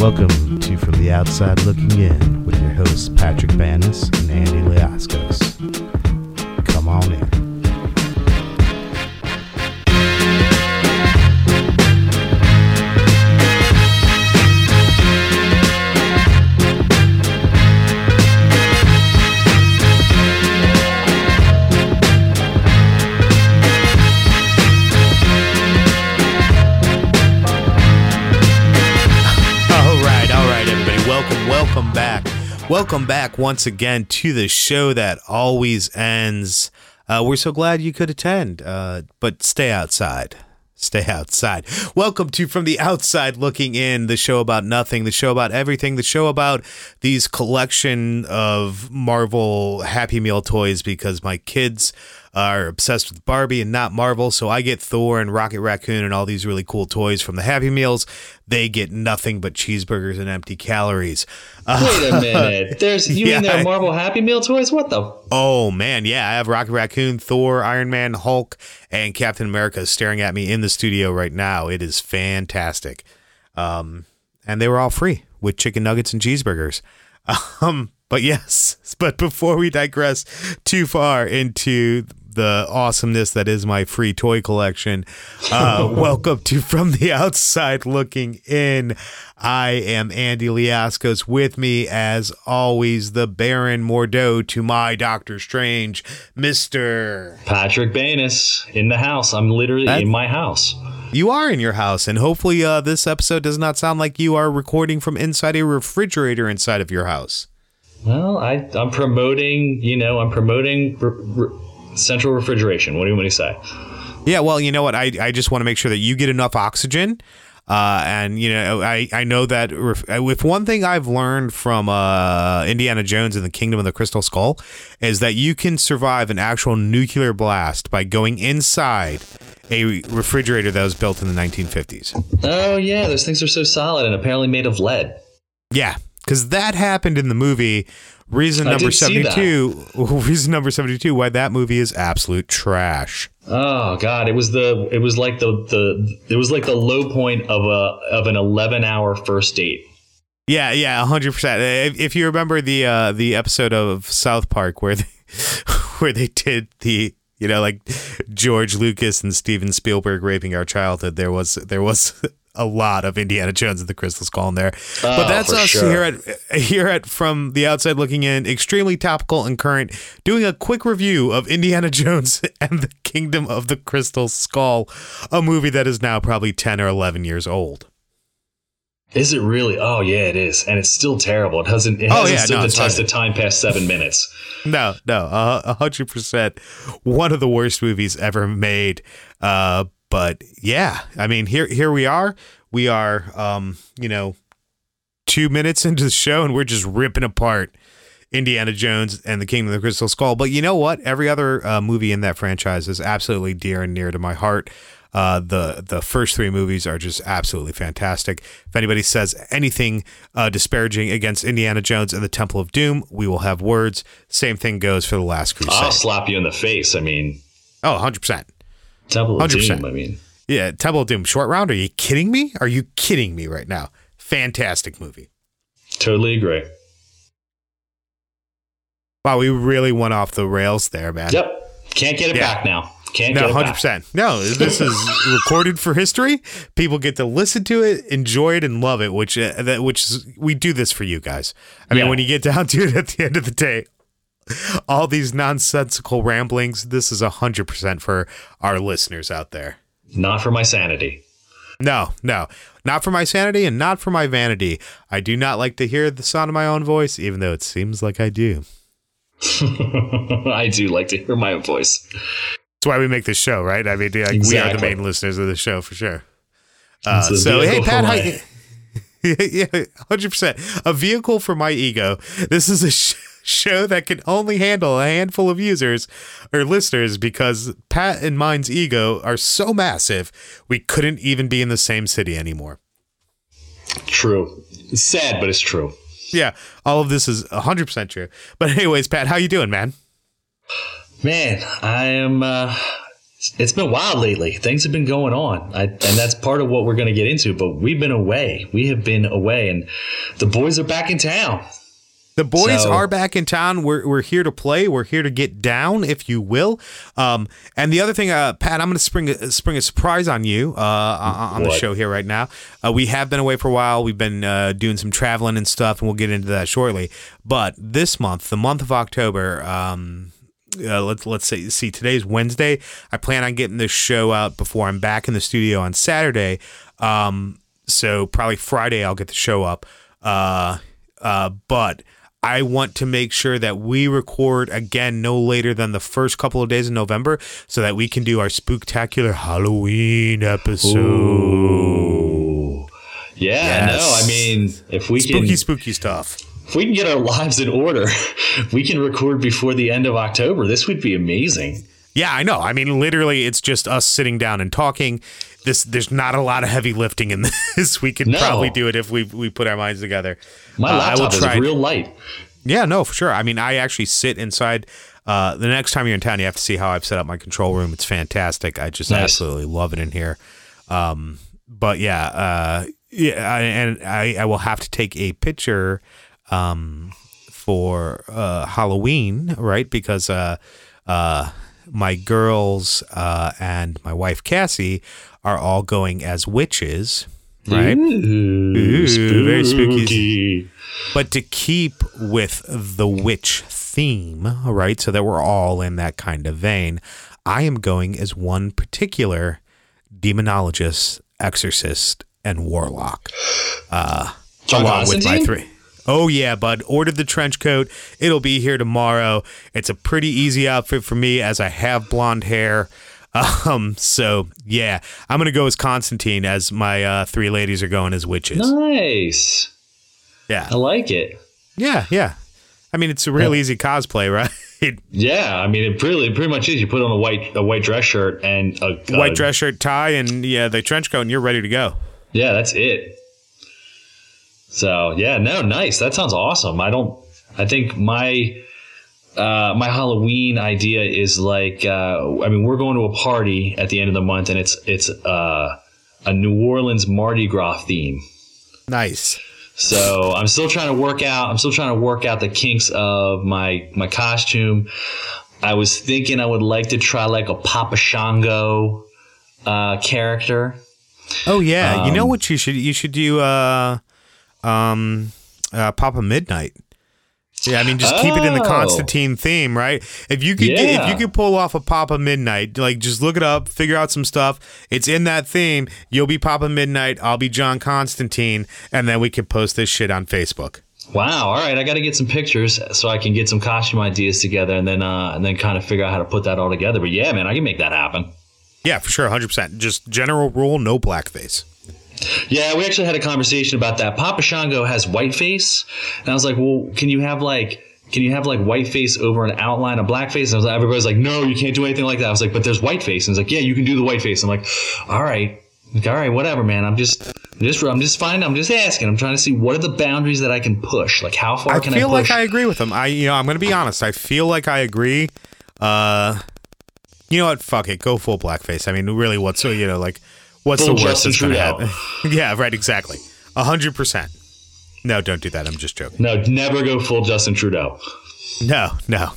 Welcome to From the Outside Looking In with your hosts Patrick Banis and Andy Leaskos. Come on in. Welcome back once again to the show that always ends. Uh, we're so glad you could attend, uh, but stay outside. Stay outside. Welcome to From the Outside Looking In, the show about nothing, the show about everything, the show about these collection of Marvel Happy Meal toys because my kids are obsessed with Barbie and not Marvel. So I get Thor and Rocket Raccoon and all these really cool toys from the Happy Meals. They get nothing but cheeseburgers and empty calories. Wait a minute. There's you Yeah. mean there are Marvel Happy Meal toys? What the? Oh man, yeah, I have Rocket Raccoon, Thor, Iron Man, Hulk, and Captain America staring at me in the studio right now. It is fantastic. Um, and they were all free with chicken nuggets and cheeseburgers. Um, but yes, but before we digress too far into the awesomeness that is my free toy collection, uh, welcome to From the Outside Looking In. I am Andy Liascos. With me, as always, the Baron Mordo to my Doctor Strange, Mister. Patrick Banis in the house. I'm literally That's- in my house. You are in your house, and hopefully, uh, this episode does not sound like you are recording from inside a refrigerator inside of your house. Well, I I'm promoting. You know, I'm promoting re- re- central refrigeration. What do you want me to say? Yeah, well, you know what? I, I just want to make sure that you get enough oxygen. Uh, and you know, I, I know that ref- with one thing I've learned from uh, Indiana Jones and the Kingdom of the Crystal Skull is that you can survive an actual nuclear blast by going inside a refrigerator that was built in the 1950s. Oh yeah, those things are so solid and apparently made of lead. Yeah, because that happened in the movie. Reason I number did see that. 72. Reason number 72 why that movie is absolute trash. Oh god, it was the it was like the the it was like the low point of a of an 11 hour first date. Yeah, yeah, hundred percent. If, if you remember the uh, the episode of South Park where they where they did the you know like George Lucas and Steven Spielberg raping our childhood, there was there was a lot of Indiana Jones and the Crystal Skull in there. but Oh, that's us sure. here at here at from the outside looking in, extremely topical and current, doing a quick review of Indiana Jones and the Kingdom of the Crystal Skull, a movie that is now probably ten or eleven years old. Is it really? Oh yeah, it is, and it's still terrible. It hasn't. It Oh, hasn't yeah, stood no, the test of time past seven minutes. No, no, a hundred percent. One of the worst movies ever made. Uh, but yeah, I mean, here, here we are. We are, um, you know, two minutes into the show, and we're just ripping apart Indiana Jones and the Kingdom of the Crystal Skull. But you know what? Every other uh, movie in that franchise is absolutely dear and near to my heart. Uh, the the first three movies are just absolutely fantastic. If anybody says anything uh, disparaging against Indiana Jones and the Temple of Doom, we will have words. Same thing goes for the Last Crusade. I'll slap you in the face. I mean, Oh, 100%. Temple of 100%. Doom. I mean, Yeah, of Doom short round. Are you kidding me? Are you kidding me right now? Fantastic movie. totally agree. Wow, we really went off the rails there, man. Yep, can't get it Yeah. back now. Can't No, get it hundred back. percent. No, this is recorded for history. People get to listen to it, enjoy it, and love it. Which uh, that which is, we do this for you guys. I mean, when you get down to it, at the end of the day, all these nonsensical ramblings. This is hundred percent for our listeners out there. Not for my sanity. No, no, not for my sanity and not for my vanity. I do not like to hear the sound of my own voice, even though it seems like I do. I do like to hear my own voice. That's why we make this show, right? I mean, like, we are the main listeners of the show for sure. Uh, so, hey, Pat, my- yeah, hundred percent. A vehicle for my ego. This is a sh- show that can only handle a handful of users or listeners because Pat and mine's ego are so massive we couldn't even be in the same city anymore. True. It's sad, but it's true. Yeah, all of this is hundred percent true. But anyways, Pat, how you doing, man? Man, I am. Uh, it's been wild lately. Things have been going on, I, and that's part of what we're going to get into. But we've been away. We have been away, and the boys are back in town. The boys So- are back in town. We're, we're here to play. We're here to get down, if you will. Um, and the other thing, uh, Pat, I'm going to spring a, spring a surprise on you uh, on on the show here right now. Uh, we have been away for a while. We've been uh, doing some traveling and stuff, and we'll get into that shortly. But this month, the month of October, um, uh, let's let's say see today's Wednesday. I plan on getting this show out before I'm back in the studio on Saturday. Um, so probably Friday I'll get the show up. Uh, uh, but I want to make sure that we record again no later than the first couple of days in November, so that we can do our spooktacular Halloween episode. Ooh. Yeah, Yes. no, I mean, if we Spooky, can, spooky stuff. if we can get our lives in order, we can record before the end of October. This would be amazing. Yeah, I know. I mean, literally, it's just us sitting down and talking. This, there's not a lot of heavy lifting in this. We could No. probably do it if we we put our minds together. My Uh, I will laptop is try- real light. Yeah, no, for sure. I mean, I actually sit inside. Uh, the next time you're in town, you have to see how I've set up my control room. It's fantastic. I just Nice. absolutely love it in here. Um, but yeah, uh, yeah, I, and I, I will have to take a picture um, for uh, Halloween, right? Because uh, uh, my girls uh, and my wife Cassie are all going as witches, right? Ooh, Ooh, very spooky. spooky. but to keep with the witch theme, right? So that we're all in that kind of vein, I am going as one particular demonologist, exorcist, and warlock, uh, John along with my three. Oh yeah, bud. Ordered the trench coat. It'll be here tomorrow. It's a pretty easy outfit for me as I have blonde hair. Um, so yeah, I'm gonna go as Constantine as my uh, three ladies are going as witches. Nice. Yeah. I like it. Yeah, yeah. I mean, it's a real easy cosplay, right? Yeah, I mean, it really pretty much is. You put on a white a white dress shirt and a White dress shirt, tie, and yeah, the trench coat, and you're ready to go. Yeah, that's it. So yeah, no, nice. That sounds awesome. I don't. I think my uh, my Halloween idea is like. Uh, I mean, we're going to a party at the end of the month, and it's it's uh, a New Orleans Mardi Gras theme. Nice. So I'm still trying to work out. I'm still trying to work out the kinks of my my costume. I was thinking I would like to try like a Papa Shango uh, character. Oh yeah, you know Um, what you should you should do uh um uh Papa Midnight. Yeah, I mean just keep it in the Oh. Constantine theme, right? If you could get, if you could pull off a Papa Midnight, like just look it up, figure out some stuff. It's in that theme. You'll be Papa Midnight, I'll be John Constantine, and then we can post this shit on Facebook. Wow. All right, I got to get some pictures so I can get some costume ideas together, and then uh, and then kind of figure out how to put that all together. But yeah, man, I can make that happen. Yeah, for sure, 100%. Just general rule, no blackface. Yeah, we actually had a conversation about that. Papa Shango has whiteface, and I was like, well, can you have like can you have like whiteface over an outline of blackface? And I was like, everybody's like, no, you can't do anything like that. I was like, but there's whiteface, and it's like, yeah, you can do the whiteface. I'm like, all right, Like, all right, whatever, man. I'm just. I'm just, I'm just finding. I'm just asking. I'm trying to see what are the boundaries that I can push. Like, how far can I can feel I push? like I agree with him. I, you know, I'm going to be honest. I feel like I agree. Uh, you know what? Fuck it. Go full blackface. I mean, really, what's so you know, like, what's Full the worst that's going to happen? yeah, right. Exactly. A hundred percent. No, don't do that. I'm just joking. no, never go full Justin Trudeau. No, no.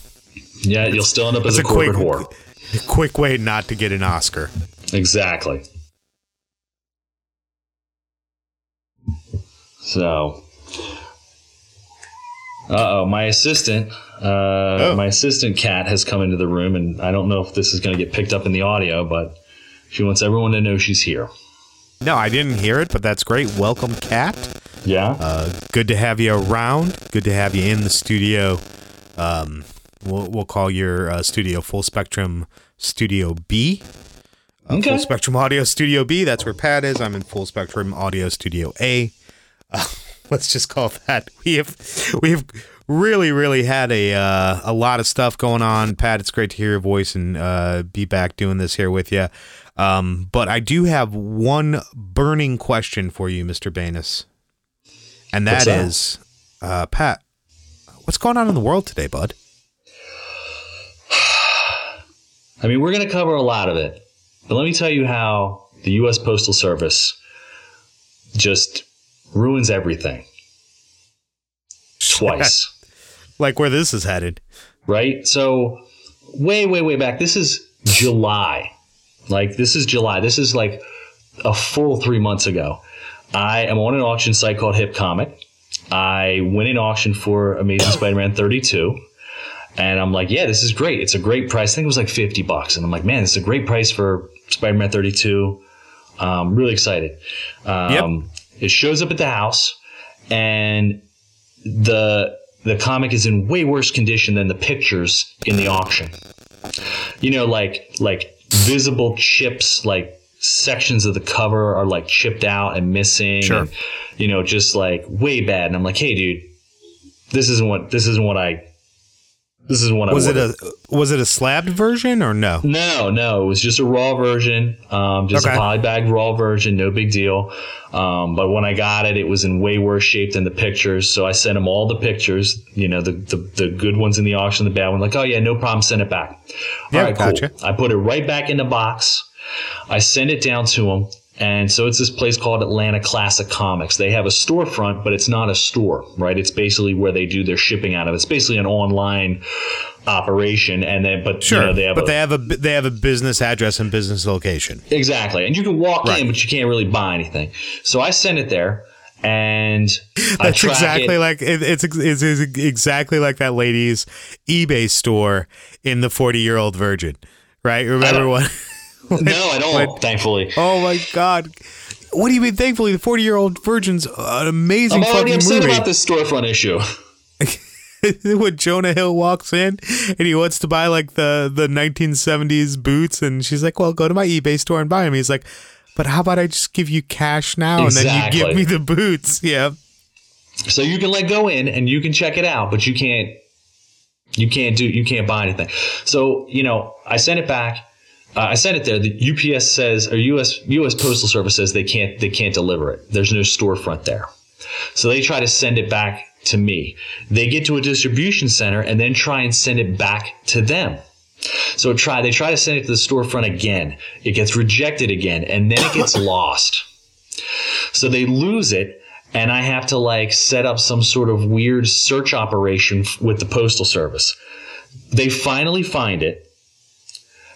Yeah, you'll still end up as a, a quick, corporate whore. quick way not to get an Oscar. Exactly. So, uh oh, my assistant, uh, my assistant cat has come into the room, and I don't know if this is going to get picked up in the audio, but she wants everyone to know she's here. No, I didn't hear it, but that's great. Welcome, Cat. Yeah. Uh, good to have you around. Good to have you in the studio. Um, we'll, we'll call your uh, studio Full Spectrum Studio B. Uh, Okay. Full Spectrum Audio Studio B. That's where Pat is. I'm in Full Spectrum Audio Studio A. Uh, let's just call that. We have we have really really had a uh, a lot of stuff going on. Pat, it's great to hear your voice and uh, be back doing this here with you. Um, but I do have one burning question for you, Mr. Banus. And that that? is, uh, Pat, what's going on in the world today, bud? I mean, we're going to cover a lot of it, but let me tell you how the U.S. Postal Service just ruins everything twice. like where this is headed. right? So, way, way, way back. This is July. Like, this is July. This is like a full three months ago. I am on an auction site called Hip Comic. I win an auction for Amazing Spider-Man 32. And I'm like, yeah, this is great. It's a great price. I think it was like 50 bucks. And I'm like, man, this is a great price for Spider-Man 32. Um, really excited. Um, It shows up at the house, and the the comic is in way worse condition than the pictures in the auction. You know, like like visible chips, like sections of the cover are like chipped out and missing. Sure. and, you know, just like way bad. And I'm like, hey, dude, this isn't what this isn't what I. This is I Was it a was it a slabbed version or no? No, no, it was just a raw version, um, just Okay. a polybagged raw version, no big deal. Um, but when I got it, it was in way worse shape than the pictures. So I sent him all the pictures, you know, the, the, the good ones in the auction, the bad ones. Like, oh yeah, no problem, send it back. Yeah, all right, cool. I put it right back in the box. I send it down to him. And so it's this place called Atlanta Classic Comics. They have a storefront, but it's not a store, right? It's basically where they do their shipping out of. It's basically an online operation, and then but Sure, you know, they have but a, they have a they have a business address and business location. Exactly. And you can walk Right. in, but you can't really buy anything. So I sent it there and I That's exactly it. like it, it's, it's it's exactly like that lady's eBay store in the forty year old virgin, right? Remember when? No, I don't, thankfully. Oh my god! What do you mean? Thankfully, the forty year old virgin's an amazing I'm already upset movie. about this storefront issue. when Jonah Hill walks in and he wants to buy like the the 1970s boots, and she's like, "Well, go to my eBay store and buy them." He's like, "But how about I just give you cash now and then you give me the boots?" Yeah, So you can like go in and you can check it out, but you can't you can't do you can't buy anything. So, you know, I sent it back. Uh, I sent it there. The UPS says or US US Postal Service says they can't they can't deliver it. There's no storefront there. So they try to send it back to me. They get to a distribution center and then try and send it back to them. So try they try to send it to the storefront again. It gets rejected again and then it gets lost. So they lose it and I have to like set up some sort of weird search operation with the postal service. They finally find it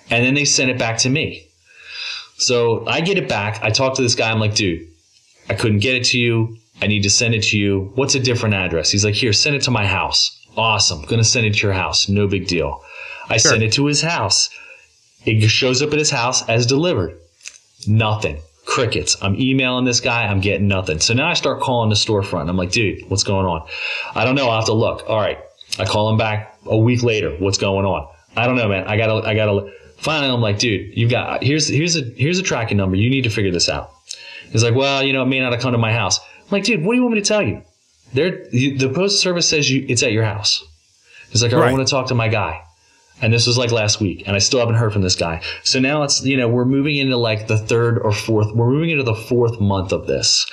and then they send it back to me. So I get it back. I talk to this guy. I'm like, dude, I couldn't get it to you. I need to send it to you. What's a different address? He's like, here, send it to my house. Awesome. Gonna send it to your house. No big deal. I send it to his house. It shows up at his house as delivered. Nothing. Crickets. I'm emailing this guy. I'm getting nothing. So now I start calling the storefront. I'm like, dude, what's going on? I don't know. I'll have to look. All right. I call him back a week later. What's going on? I don't know, man. I gotta, I gotta. Finally, I'm like, dude, you've got here's here's a here's a tracking number. You need to figure this out. He's like, well, you know, it may not have come to my house. I'm like, dude, what do you want me to tell you? There, the postal service says you it's at your house. He's like, I Right. want to talk to my guy. And this was like last week, and I still haven't heard from this guy. So now it's, you know, we're moving into like the third or fourth, we're moving into the fourth month of this.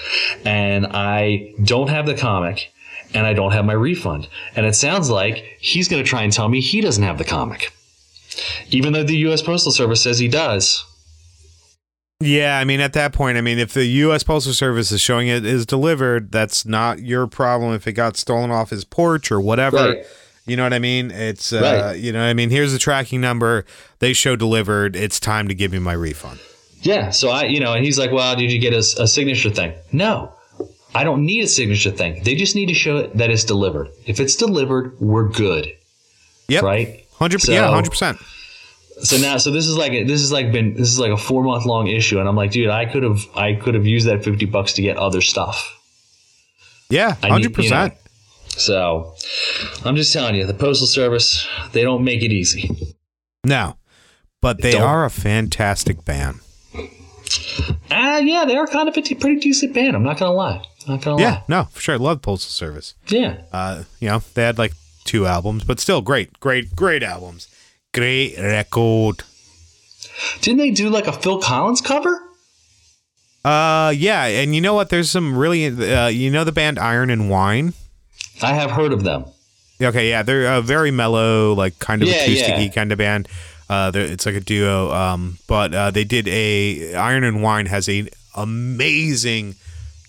And I don't have the comic, and I don't have my refund. And it sounds like he's going to try and tell me he doesn't have the comic. Even though the U.S. Postal Service says he does. yeah. I mean, at that point, I mean, if the U.S. Postal Service is showing it is delivered, that's not your problem. If it got stolen off his porch or whatever, Right. you know what I mean. It's uh, Right. you know, I mean, here's the tracking number. They show delivered. It's time to give me my refund. Yeah. So I, you know, and he's like, well, did you get a, a signature thing? No. I don't need a signature thing. They just need to show it that it's delivered. If it's delivered, we're good. Yep. Right. Hundred. So- yeah. Hundred percent. So now, so this is like a, this is like been this is like a four month long issue, and I'm like, dude, I could have I could have used that fifty bucks to get other stuff. Yeah. Hundred percent. So I'm just telling you, the postal service they don't make it easy. No, but they are a fantastic band. Ah, yeah, they are kind of a t- pretty decent band. I'm not gonna lie. Not gonna Yeah. lie. No, for sure. I love Postal Service. Yeah. Uh, you know, they had like two albums, but still great, great, great albums. Great record. Didn't they do like a Phil Collins cover? Uh, yeah, and you know what? There's some really, uh, you know, the band Iron and Wine. I have heard of them. Okay, yeah, they're a very mellow, like kind of Yeah, acoustic-y yeah. kind of band. Uh, it's like a duo. Um, but uh, they did a Iron and Wine has a amazing,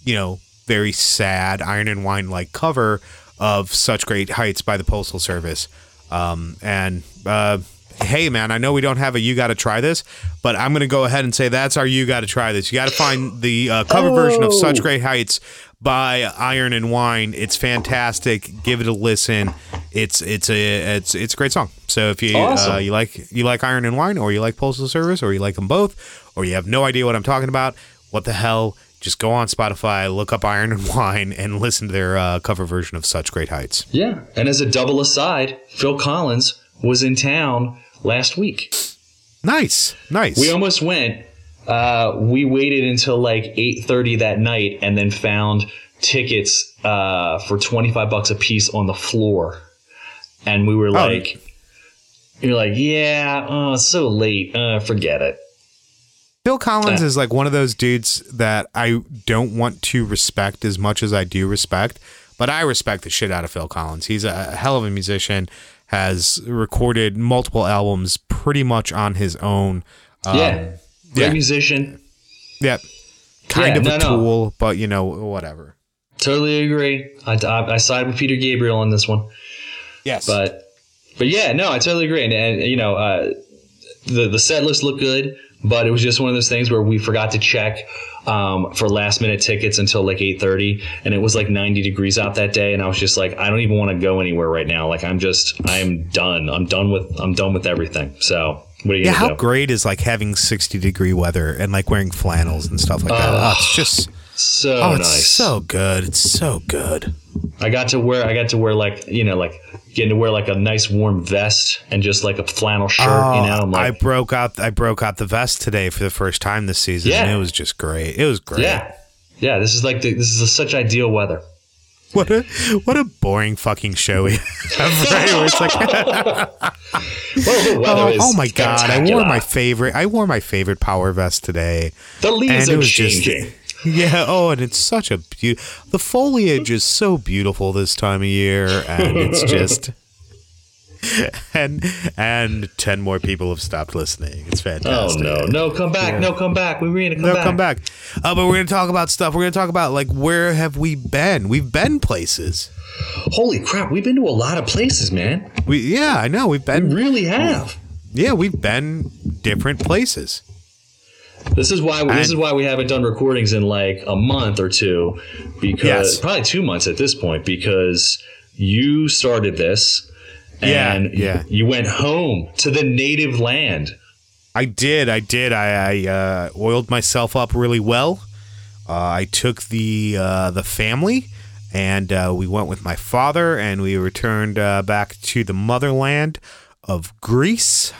you know, very sad Iron and Wine like cover of Such Great Heights by the Postal Service. Um, and uh, hey, man, I know we don't have a You Got to Try This, but I'm going to go ahead and say that's our You Got to Try This. You got to find the uh, cover version of Such Oh. Great Heights by Iron and Wine. It's fantastic. Give it a listen. It's it's a it's it's a great song. So if you uh, you like you like Iron and Wine, or you like Postal Service, or you like them both, or you have no idea what I'm talking about, what the hell? Just go on Spotify, look up Iron and Wine, and listen to their uh, cover version of Such Great Heights. Yeah. And as a double aside, Phil Collins was in town last week. Nice, nice. We almost went. Uh, we waited until like 8:30 that night and then found tickets uh, for 25 bucks a piece on the floor. And we were like you're like, "Yeah, oh, it's so late. Uh, forget it." Phil Collins is like one of those dudes that I don't want to respect as much as I do respect, but I respect the shit out of Phil Collins. He's a hell of a musician, has recorded multiple albums pretty much on his own. Um, yeah. Great yeah. musician. yeah, kind Yeah, of no, a no. tool, but you know, whatever. Totally agree. I, I, I side with Peter Gabriel on this one. Yes, But but yeah, no, I totally agree. And, and you know, uh, the the set list looked good, but it was just one of those things where we forgot to check um, for last minute tickets until like eight thirty, and it was like ninety degrees out that day, and I was just like, I don't even want to go anywhere right now. Like I'm just I'm done. I'm done with I'm done with everything. So what are you yeah. How do? great is like having sixty degree weather and like wearing flannels and stuff like that? Oh, it's just So oh, nice. so good. It's so good. I got to wear I got to wear like you know like getting to wear like a nice warm vest and just like a flannel shirt. Oh, you know, I'm I broke out. I broke out the vest today for the first time this season. Yeah. and it was just great. It was great. yeah, yeah. This is like the, this is such ideal weather. What a what a boring fucking show we have. Right? It's like, Well, oh, oh my god! I wore my favorite. I wore my favorite power vest today, The leaves are was just changing. yeah. Oh, and it's such a beautiful. The foliage is so beautiful this time of year, and it's just. And and ten more people have stopped listening. It's fantastic. oh no, no, come back, no, come back. We're gonna come No, back. come back. Uh, but we're gonna talk about stuff. We're gonna talk about like where have we been? We've been places. Holy crap, we've been to a lot of places, man. We yeah, I know. We've been. We been really have. yeah, we've been different places. This is why this is why we haven't done recordings in like a month or two, because Yes. probably two months at this point, because you started this. Yeah, And yeah. you went home to the native land. I did. I did. I, I uh, oiled myself up really well. Uh, I took the uh, the family, and uh, we went with my father, and we returned uh, back to the motherland of Greece.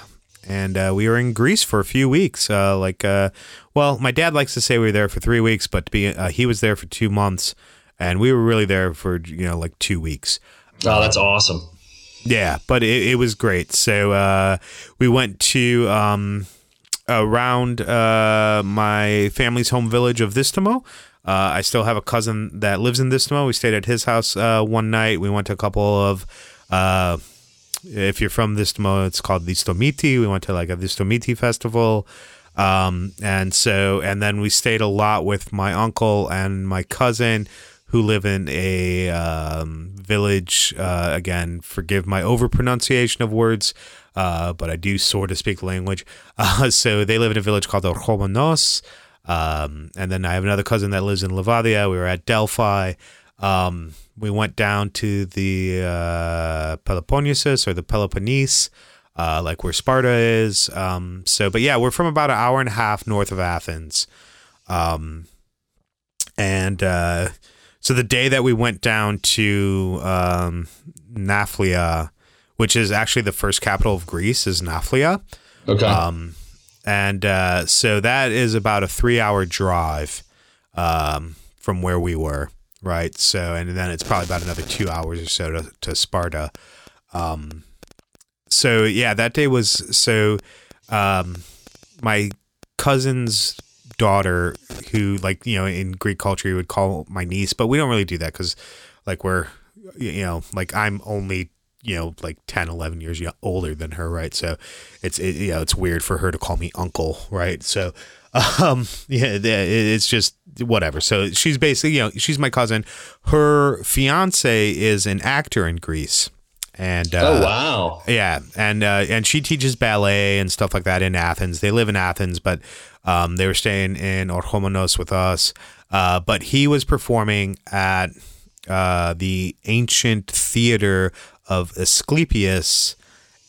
And uh, we were in Greece for a few weeks. Uh, like, uh, well, my dad likes to say we were there for three weeks, but to be uh, he was there for two months, and we were really there for you know like two weeks. Oh, that's awesome. Yeah, but it, it was great. So uh, we went to um, around uh, my family's home village of Vistamo. Uh, I still have a cousin that lives in Vistamo. We stayed at his house uh, one night. We went to a couple of. If you're from this Vistamo, it's called Vistomiti. We went to like a Vistomiti festival. Um, and so, and then we stayed a lot with my uncle and my cousin who live in a um, village. Uh, again, forgive my overpronunciation of words, uh, but I do sort of speak the language. Uh, so they live in a village called Orchomenos. Um, and then I have another cousin that lives in Lavadia. We were at Delphi. Um, we went down to the uh, Peloponnesus or the Peloponnese, uh, like where Sparta is. Um, so, but yeah, we're from about an hour and a half north of Athens. Um, and uh, so the day that we went down to um, Naflia, which is actually the first capital of Greece, is Naflia. Okay. Um, and uh, so that is about a three hour drive um, from where we were, right? So, and then it's probably about another two hours or so to, to Sparta. Um, so, yeah, that day was so um, my cousin's daughter, who, like, you know, in Greek culture, you would call my niece, but we don't really do that because, like, we're, you know, like I'm only you know like 10 11 years older than her right so it's it, you know it's weird for her to call me uncle right so um yeah it's just whatever so she's basically you know she's my cousin her fiance is an actor in greece and uh, oh wow. yeah, and uh, and she teaches ballet and stuff like that in Athens. They live in Athens, but um, they were staying in Orchomenos with us. Uh, but he was performing at uh, the ancient theater of Asclepius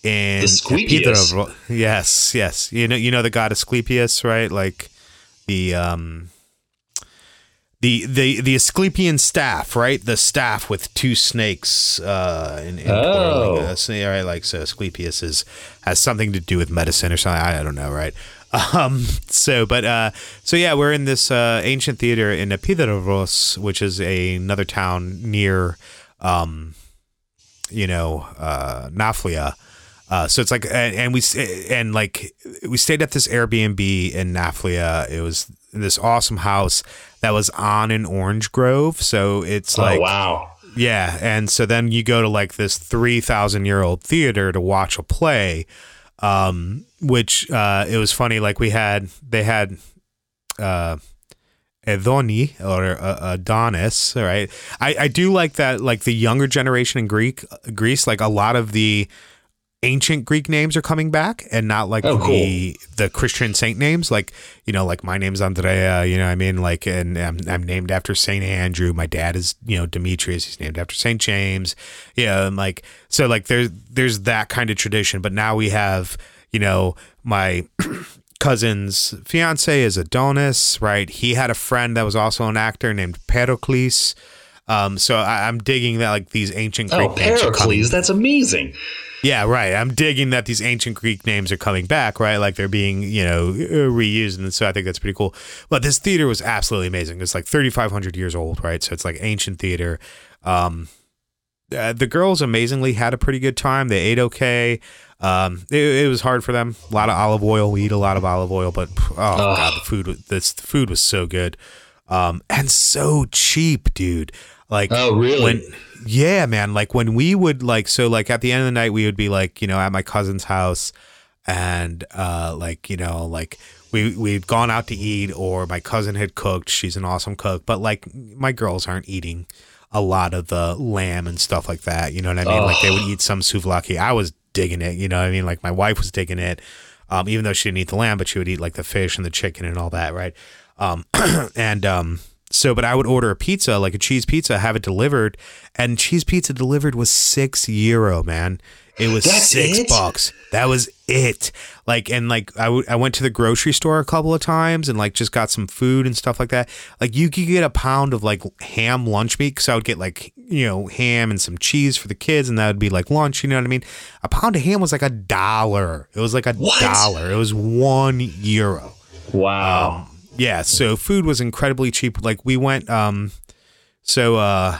in Asclepius? Epidavro- Yes, yes. You know, you know the god Asclepius, right? Like the um, the the the Asclepian staff, right? The staff with two snakes uh, in, in Oh. right? Like so, Asclepius is has something to do with medicine or something. I, I don't know, right? Um, so, but uh, so yeah, we're in this uh, ancient theater in Epidavros, which is a, another town near, um, you know, uh, Naflia. Uh, so it's like, and, and we and like we stayed at this Airbnb in Naflia. It was this awesome house that was on an orange grove. So it's like, oh wow. yeah, and so then you go to like this three thousand year old theater to watch a play, um, which uh, it was funny. Like we had, they had, uh, Edoni or uh, Adonis, right? I, I do like that. Like the younger generation in Greek, Greece, like a lot of the ancient Greek names are coming back, and not like Oh, the the Christian saint names. Like you know, like my name's Andrea. You know, what I mean, like, and I'm, I'm named after Saint Andrew. My dad is you know Demetrius. He's named after Saint James. Yeah, and like so, like there's there's that kind of tradition. But now we have you know my cousin's fiance is Adonis, right? He had a friend that was also an actor named Pericles. Um, so I, I'm digging that like these ancient Greek Oh, names are coming Pericles. That's amazing. Yeah, right. I'm digging that these ancient Greek names are coming back, right? Like they're being, you know, reused. And so I think that's pretty cool. But this theater was absolutely amazing. It's like 3,500 years old, right? So it's like ancient theater. Um, uh, the girls amazingly had a pretty good time. They ate okay. Um, it, it was hard for them. A lot of olive oil. We eat a lot of olive oil, but oh god, the food was this the food was so good, um, and so cheap, dude. Like Oh, really? when yeah man like when we would like so like at the end of the night we would be like you know at my cousin's house and uh like you know like we we'd gone out to eat or my cousin had cooked. She's an awesome cook but like my girls aren't eating a lot of the lamb and stuff like that you know what i mean? Like they would eat some souvlaki. I was digging it you know what i mean? Like my wife was digging it um even though she didn't eat the lamb but she would eat like the fish and the chicken and all that right? Um and um so, but I would order a pizza, like a cheese pizza, have it delivered, and cheese pizza delivered was six euro, man. It was That's six it? bucks. That was it. Like, and like, I w- I went to the grocery store a couple of times and like just got some food and stuff like that. Like, you could get a pound of like ham lunch meat. Cause I would get like, you know, ham and some cheese for the kids, and that would be like lunch. You know what I mean? A pound of ham was like a dollar. It was like a What? dollar. It was one euro. Wow. Um, Yeah, so food was incredibly cheap. Like we went um so uh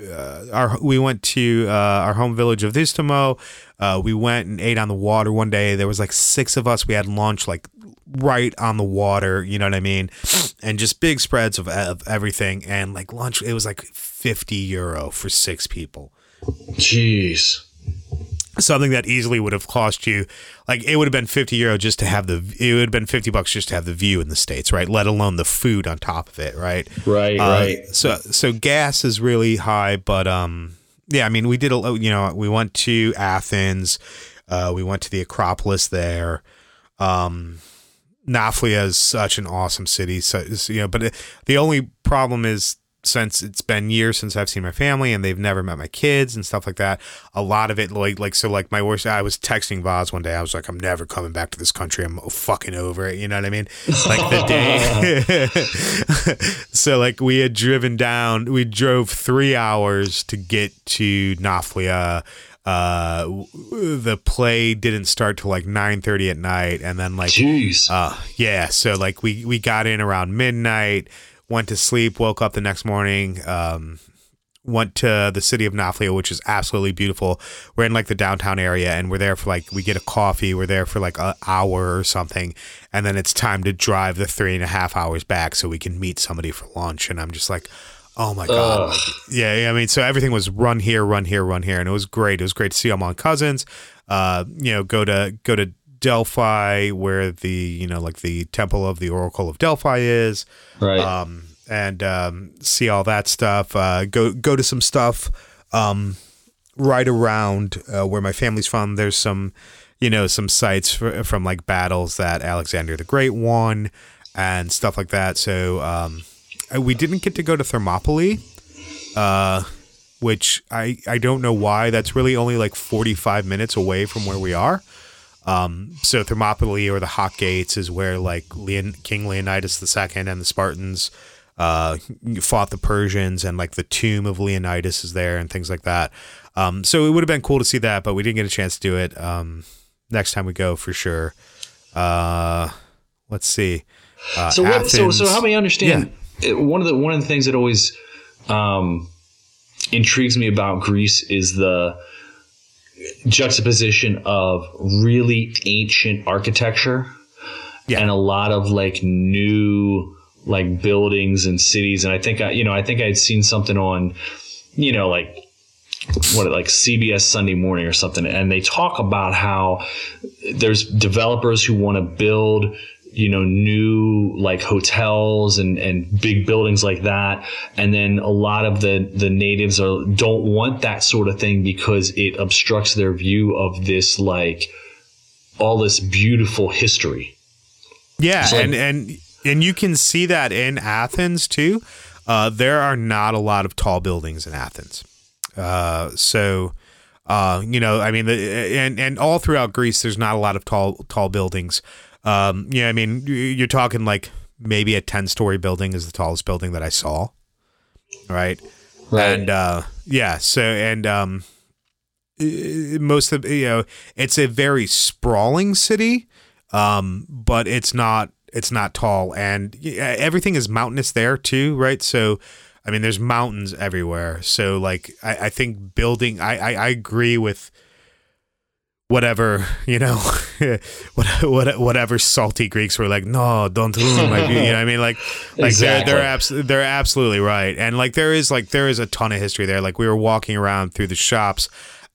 uh, our we went to uh, our home village of Istamo. Uh, we went and ate on the water one day. There was like six of us. We had lunch like right on the water. You know what I mean? And just big spreads of, of everything. And like lunch, it was like fifty euro for six people Jeez. Something that easily would have cost you like it would have been 50 euro just to have the it would have been 50 bucks just to have the view in the states right let alone the food on top of it right Right, Uh, right. so so gas is really high but um yeah i mean we did a you know we went to athens uh we went to the acropolis there um Naflia is such an awesome city. So you know, but it, the only problem is since it's been years since I've seen my family and they've never met my kids and stuff like that. A lot of it, like, like so, like my worst. I was texting Vaz one day. I was like, I'm never coming back to this country. I'm fucking over it. You know what I mean? Like the day. so like we had driven down. We drove three hours to get to Naflia uh the play didn't start till like 9:30 at night and then like Jeez. uh yeah so like we we got in around midnight went to sleep woke up the next morning um went to the city of Naflia, which is absolutely beautiful. We're in like the downtown area and we're there for like, we get a coffee. We're there for like an hour or something. And then it's time to drive the three and a half hours back so we can meet somebody for lunch. And I'm just like, Oh my god! Yeah, I mean, so everything was run here, run here, run here, and it was great. It was great to see all my cousins. Uh, you know, go to go to Delphi, where the you know like the temple of the Oracle of Delphi is, Right. um, and um, see all that stuff. Uh, go go to some stuff um, right around uh, where my family's from. There's some, you know, some sites fr from like battles that Alexander the Great won and stuff like that. So um, uh, we didn't get to go to Thermopylae, uh, which I I don't know why. That's really only like 45 minutes away from where we are. Um, so Thermopylae or the Hot Gates is where like Leon, King Leonidas II and the Spartans uh, fought the Persians, and like the tomb of Leonidas is there and things like that. Um, so it would have been cool to see that, but we didn't get a chance to do it. Um, next time we go for sure. Uh, let's see. Uh, so what? So, so help me understand. It- One of the one of the things that always um, intrigues me about Greece is the juxtaposition of really ancient architecture Yeah. and a lot of like new like buildings and cities. And I think I, you know, I think I'd seen something on, you know, like what like CBS Sunday Morning or something, and they talk about how there's developers who want to build you know new like hotels and and big buildings like that and then a lot of the the natives are don't want that sort of thing because it obstructs their view of this like all this beautiful history Yeah, So- and and and you can see that in Athens too. Uh, there are not a lot of tall buildings in Athens. Uh, so, uh, you know, I mean, the, and and all throughout Greece, there's not a lot of tall tall buildings. Um, yeah, I mean, you're talking like maybe a ten story building is the tallest building that I saw. Right. And uh, yeah, so and um, most of you know, it's a very sprawling city, um, but it's not it's not tall, and everything is mountainous there too, right? So, I mean, there's mountains everywhere. So, like, I, I think building, I, I I agree with whatever you know what, what whatever salty greeks were like no don't ruin my view you know what i mean? Like like Exactly. they're they're, abs- they're absolutely right. And like there is like there is a ton of history there. Like we were walking around through the shops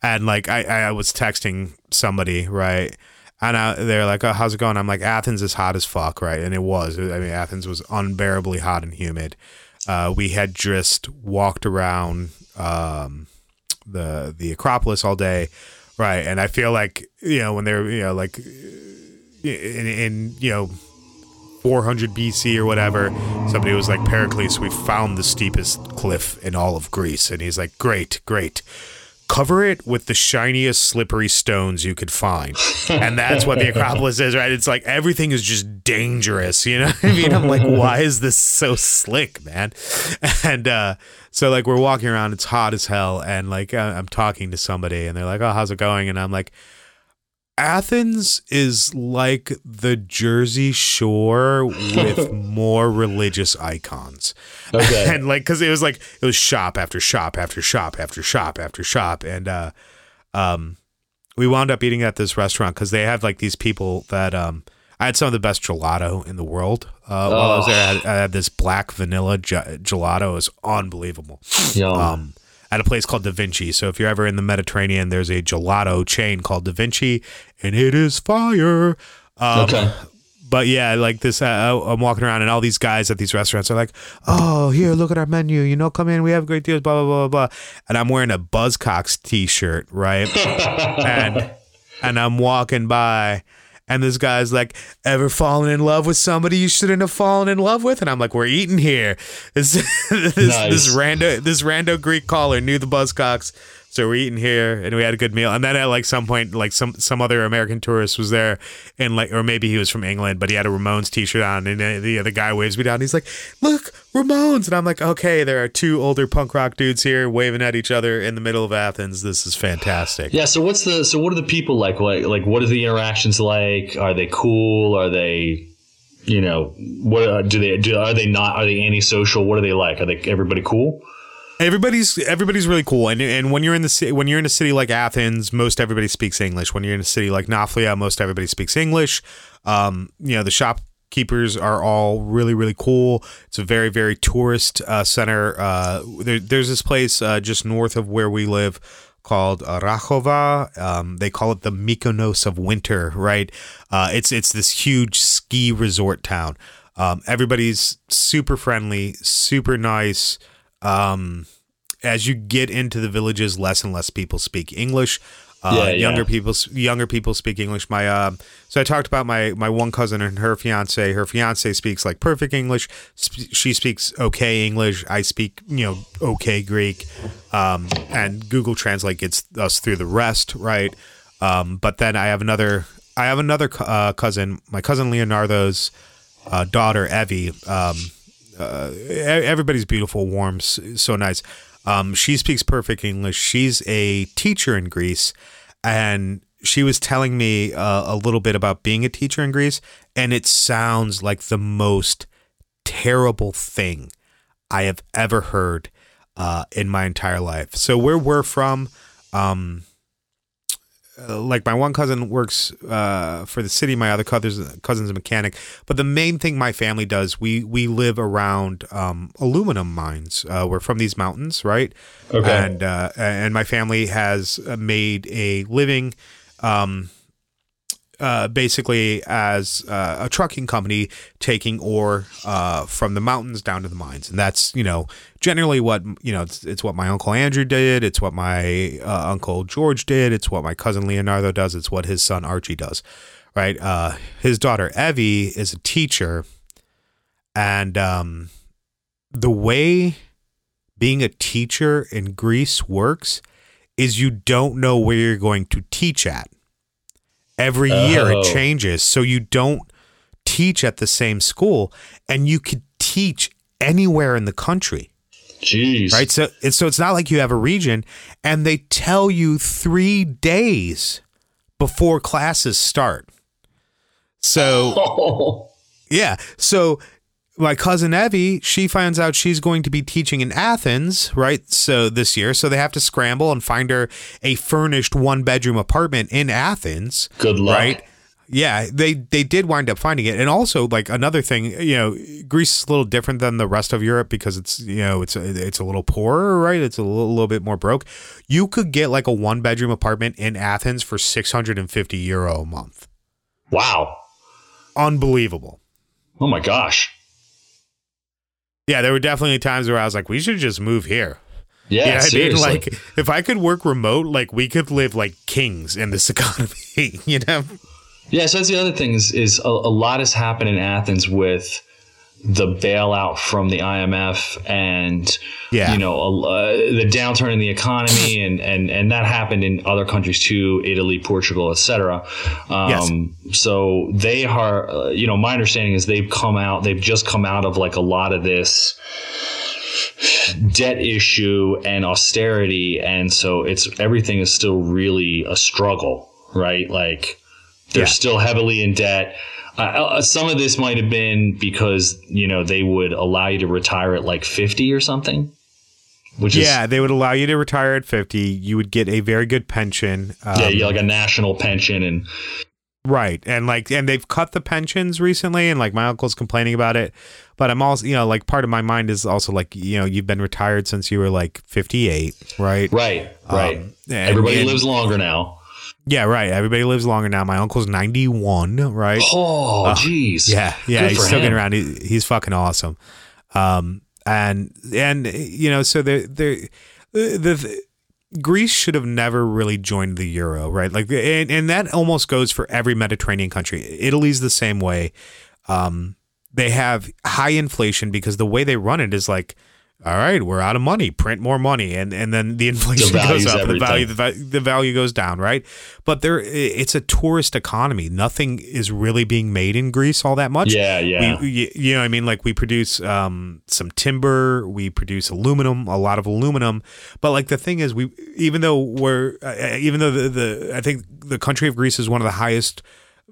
and like i i was texting somebody right? And I, they're like oh how's it going? I'm like athens is hot as fuck right? And it was i mean athens was unbearably hot and humid. Uh, we had just walked around um, the the Acropolis all day, right? And I feel like you know when they're you know like in, in you know 400 BC or whatever, somebody was like Pericles, we found the steepest cliff in all of Greece, and he's like, great, great. Cover it with the shiniest slippery stones you could find. And that's what the Acropolis is, right? It's like everything is just dangerous, you know I mean? I'm like, why is this so slick, man? And uh so like we're walking around, it's hot as hell, and like uh, I'm talking to somebody, and they're like, "Oh, how's it going?" And I'm like, Athens is like the Jersey Shore with more religious icons. Okay. and like, cause it was like, it was shop after shop after shop after shop after shop. And, uh, um, we wound up eating at this restaurant because they have like these people that, um, I had some of the best gelato in the world. Uh, while I was there, I had, I had this black vanilla ge- gelato. It was unbelievable Yum. um, at a place called Da Vinci. So if you're ever in the Mediterranean, there's a gelato chain called Da Vinci, and it is fire. Um, okay But yeah, like this, uh, I'm walking around, and all these guys at these restaurants are like, "Oh, here, look at our menu. You know, come in. We have great deals." Blah blah blah blah. blah. And I'm wearing a Buzzcocks T-shirt, right? and and I'm walking by. And this guy's like, ever fallen in love with somebody you shouldn't have fallen in love with? And I'm like, we're eating here. This this, Nice. this rando this rando Greek caller knew the Buzzcocks, so we're eating here, and we had a good meal. And then at like some point, like some some other American tourist was there, and like, or maybe he was from England, but he had a Ramones T-shirt on, and uh, the the guy waves me down. He's like, look, Ramones, and I'm like, okay, there are two older punk rock dudes here waving at each other in the middle of Athens. This is fantastic. Yeah. So what's the so what are the people like? Like like what are the interactions like? Are they cool? Are they you know what are, do they do? Are they not? Are they antisocial? What are they like? Are they everybody cool? Everybody's everybody's really cool, and and when you're in the ci- when you're in a city like Athens, most everybody speaks English. When you're in a city like Naflia, most everybody speaks English. Um, you know, the shop keepers are all really really cool. It's a very very tourist uh, center. Uh, there, there's this place uh, just north of where we live called uh, Rachova. Um, they call it the Mykonos of winter, right? Uh, it's it's this huge ski resort town. Um, everybody's super friendly, super nice. Um, as you get into the villages, less and less people speak English. Uh, Yeah, yeah. younger people, younger people speak English. My, uh, so I talked about my my one cousin and her fiance. Her fiance speaks like perfect English. Sp- she speaks okay English. I speak, you know, okay Greek. Um, and Google Translate gets us through the rest, right? Um, but then I have another, I have another uh, cousin, my cousin Leonardo's uh, daughter Evie. Um, uh, everybody's beautiful, warm, so nice. Um, she speaks perfect English. She's a teacher in Greece, and she was telling me uh, a little bit about being a teacher in Greece, and it sounds like the most terrible thing I have ever heard uh, in my entire life. So where we're from, um, uh, like my one cousin works uh, for the city. My other cousin's cousin's a mechanic. But the main thing my family does, we we live around um, aluminum mines. Uh, we're from these mountains, right? Okay. And uh, and my family has uh, made a living. Um, uh, basically as uh, a trucking company taking ore uh, from the mountains down to the mines, and that's you know generally what you know it's, it's what my uncle Andrew did, it's what my uh, uncle George did, it's what my cousin Leonardo does, it's what his son Archie does, right? Uh, his daughter Evie is a teacher, and um, the way being a teacher in Greece works is you don't know where you're going to teach at. Every year Oh. it changes. So you don't teach at the same school and you could teach anywhere in the country. Jeez. Right? So it's so it's not like you have a region and they tell you 3 days before classes start. So Oh. yeah. So my cousin Evie, she finds out she's going to be teaching in Athens, right? So this year, so they have to scramble and find her a furnished one bedroom apartment in Athens. Good luck. Right? Yeah, they they did wind up finding it, and also like another thing, you know, Greece is a little different than the rest of Europe because it's you know it's a, it's a little poorer, right? It's a little, little bit more broke. You could get like a one bedroom apartment in Athens for six hundred and fifty euro a month. Wow. Unbelievable. Oh my gosh. Yeah, there were definitely times where I was like, we should just move here. Yeah, You know what I mean? seriously. Like, if I could work remote, like, we could live like kings in this economy, you know? Yeah, so that's the other thing is is a, a lot has happened in Athens with the bailout from the IMF and Yeah. you know uh, the downturn in the economy and and and that happened in other countries too, Italy, Portugal, etc. Um, So they are, uh, you know, my understanding is they've come out, they've just come out of like a lot of this debt issue and austerity and so it's everything is still really a struggle right like they're Yeah. still heavily in debt uh, some of this might have been because you know they would allow you to retire at like 50 or something which is Yeah, they would allow you to retire at 50. You would get a very good pension. Um, yeah, yeah like a national pension and Right. And like, and they've cut the pensions recently, and like my uncle's complaining about it. But I'm also, you know, like part of my mind is also like, you know, you've been retired since you were like 58, right? right right Um, and- everybody and- lives longer now Yeah, right. Everybody lives longer now. My uncle's 91, right? oh jeez Yeah, yeah, Good he's still him. getting around. He, he's fucking awesome. Um, and and you know, so the the the Greece should have never really joined the euro, right? Like, and, and that almost goes for every Mediterranean country. Italy's the same way. Um, they have high inflation because the way they run it is like, all right, we're out of money, print more money, and and then the inflation Devalues goes up, the value the, the value goes down, right? But there, it's a tourist economy. Nothing is really being made in Greece all that much. yeah yeah We, you know, what I mean, like we produce um, some timber, we produce aluminum, a lot of aluminum. But like the thing is, we even though we're uh, even though the, the I think the country of Greece is one of the highest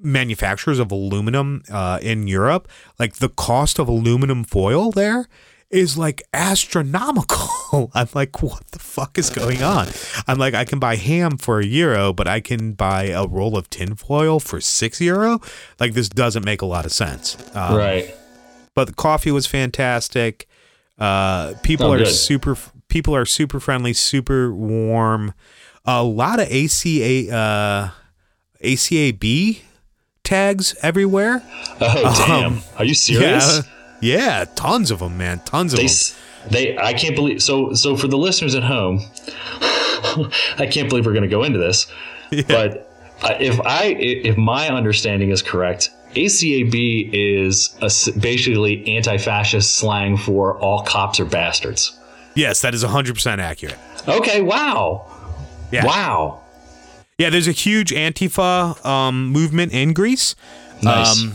manufacturers of aluminum uh, in Europe. Like the cost of aluminum foil there is like astronomical. I'm like, what the fuck is going on? I'm like, I can buy ham for a euro, but I can buy a roll of tinfoil for six euro. Like, this doesn't make a lot of sense. Um, right. But the coffee was fantastic. Uh, people Oh, are good. super. People are super friendly, super warm. A lot of ACA, uh, ACAB tags everywhere. Oh damn! Are you serious? Um, Yeah, yeah, tons of them, man, tons of They them. they I can't believe so so for the listeners at home. I can't believe we're going to go into this, but uh, if I if my understanding is correct. ACAB is a basically anti-fascist slang for all cops are bastards. Yes, that is 100% accurate. Okay, wow. Yeah. Wow. Yeah, there's a huge Antifa um, movement in Greece. Nice. Um,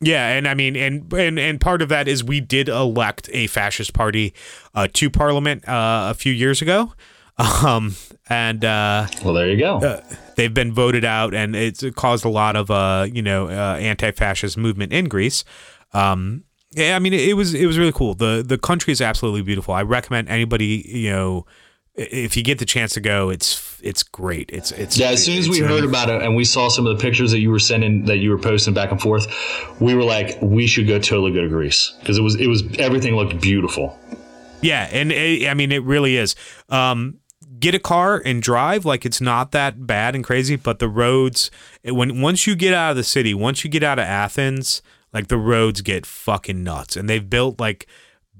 yeah, and I mean, and and and part of that is we did elect a fascist party uh, to parliament uh, a few years ago, um, and uh, well, there you go. uh, they've been voted out, and it's caused a lot of uh, you know uh, anti-fascist movement in Greece. Um, yeah, I mean, it, it was it was really cool. the The country is absolutely beautiful. I recommend anybody you know if you get the chance to go, it's it's great. It's it's Yeah, as soon as we heard about it and we saw some of the pictures that you were sending, that you were posting back and forth, we were like, we should go totally go to Greece because it was it was everything looked beautiful. Yeah, and it, I mean it really is. Um, get a car and drive like it's not that bad and crazy, but the roads when once you get out of the city, once you get out of Athens, like the roads get fucking nuts. And they've built like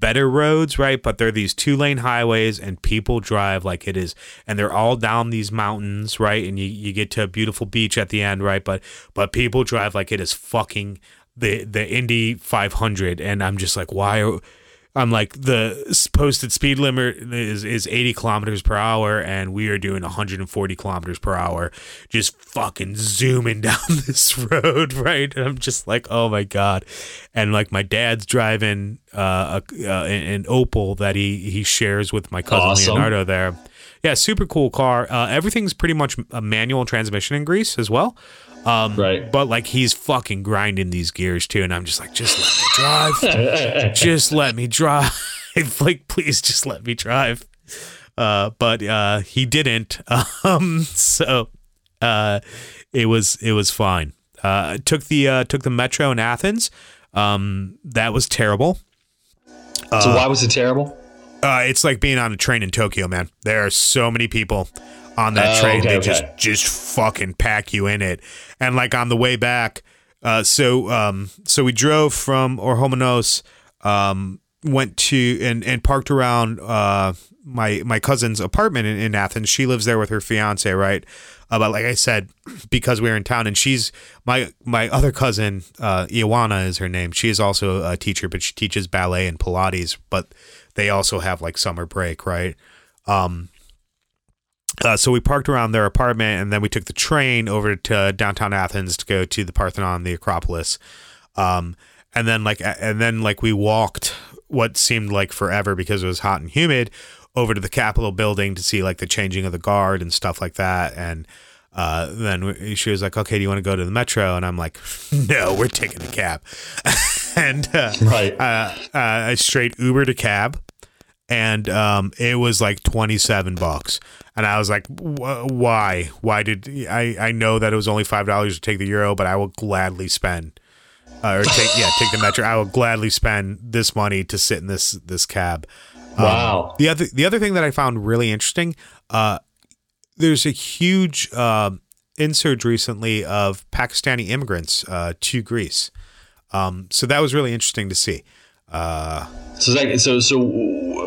better roads, right? But they're these two lane highways and people drive like it is and they're all down these mountains, right? And you, you get to a beautiful beach at the end, right? But but people drive like it is fucking the the Indy 500 and I'm just like why are I'm like the posted speed limit is is 80 kilometers per hour, and we are doing 140 kilometers per hour, just fucking zooming down this road, right? And I'm just like, oh my god, and like my dad's driving uh, a, uh, an Opel that he he shares with my cousin Awesome. Leonardo there. Yeah, super cool car. Uh, everything's pretty much a manual transmission in Greece as well. Um, Right. But like he's fucking grinding these gears too, and I'm just like, just let me drive just let me drive. like, please just let me drive. Uh, but uh, he didn't. Um, so uh, it was it was fine. Uh, took the uh, took the metro in Athens. Um, that was terrible. so why was it terrible? Uh, it's like being on a train in Tokyo, man. There are so many people on that Oh, train. okay, they okay. just just fucking pack you in it. And like on the way back, uh, so um, so we drove from Orhomenos, um, went to and and parked around uh my my cousin's apartment in, in Athens. She lives there with her fiance, right? Uh, but like I said, because we were in town, and she's my my other cousin, uh, Iwana is her name. She is also a teacher, but she teaches ballet and Pilates. But they also have like summer break, right? Um, uh, so we parked around their apartment, and then we took the train over to downtown Athens to go to the Parthenon, the Acropolis, um, and then like and then like we walked what seemed like forever because it was hot and humid over to the Capitol building to see like the changing of the guard and stuff like that, and. Uh, then she was like, "Okay, do you want to go to the metro?" And I'm like, "No, we're taking a cab." and uh, Right. uh, uh, I straight Uber to cab, and um, it was like twenty seven bucks. And I was like, "Wh- "Why? Why did I? I know that it was only five dollars to take the euro, but I will gladly spend, uh, or take yeah, take the metro. I will gladly spend this money to sit in this this cab." Um, Wow. The other the other thing that I found really interesting, uh, there's a huge uh, insurge recently of Pakistani immigrants uh, to Greece. Um, so that was really interesting to see. Uh, So that, so so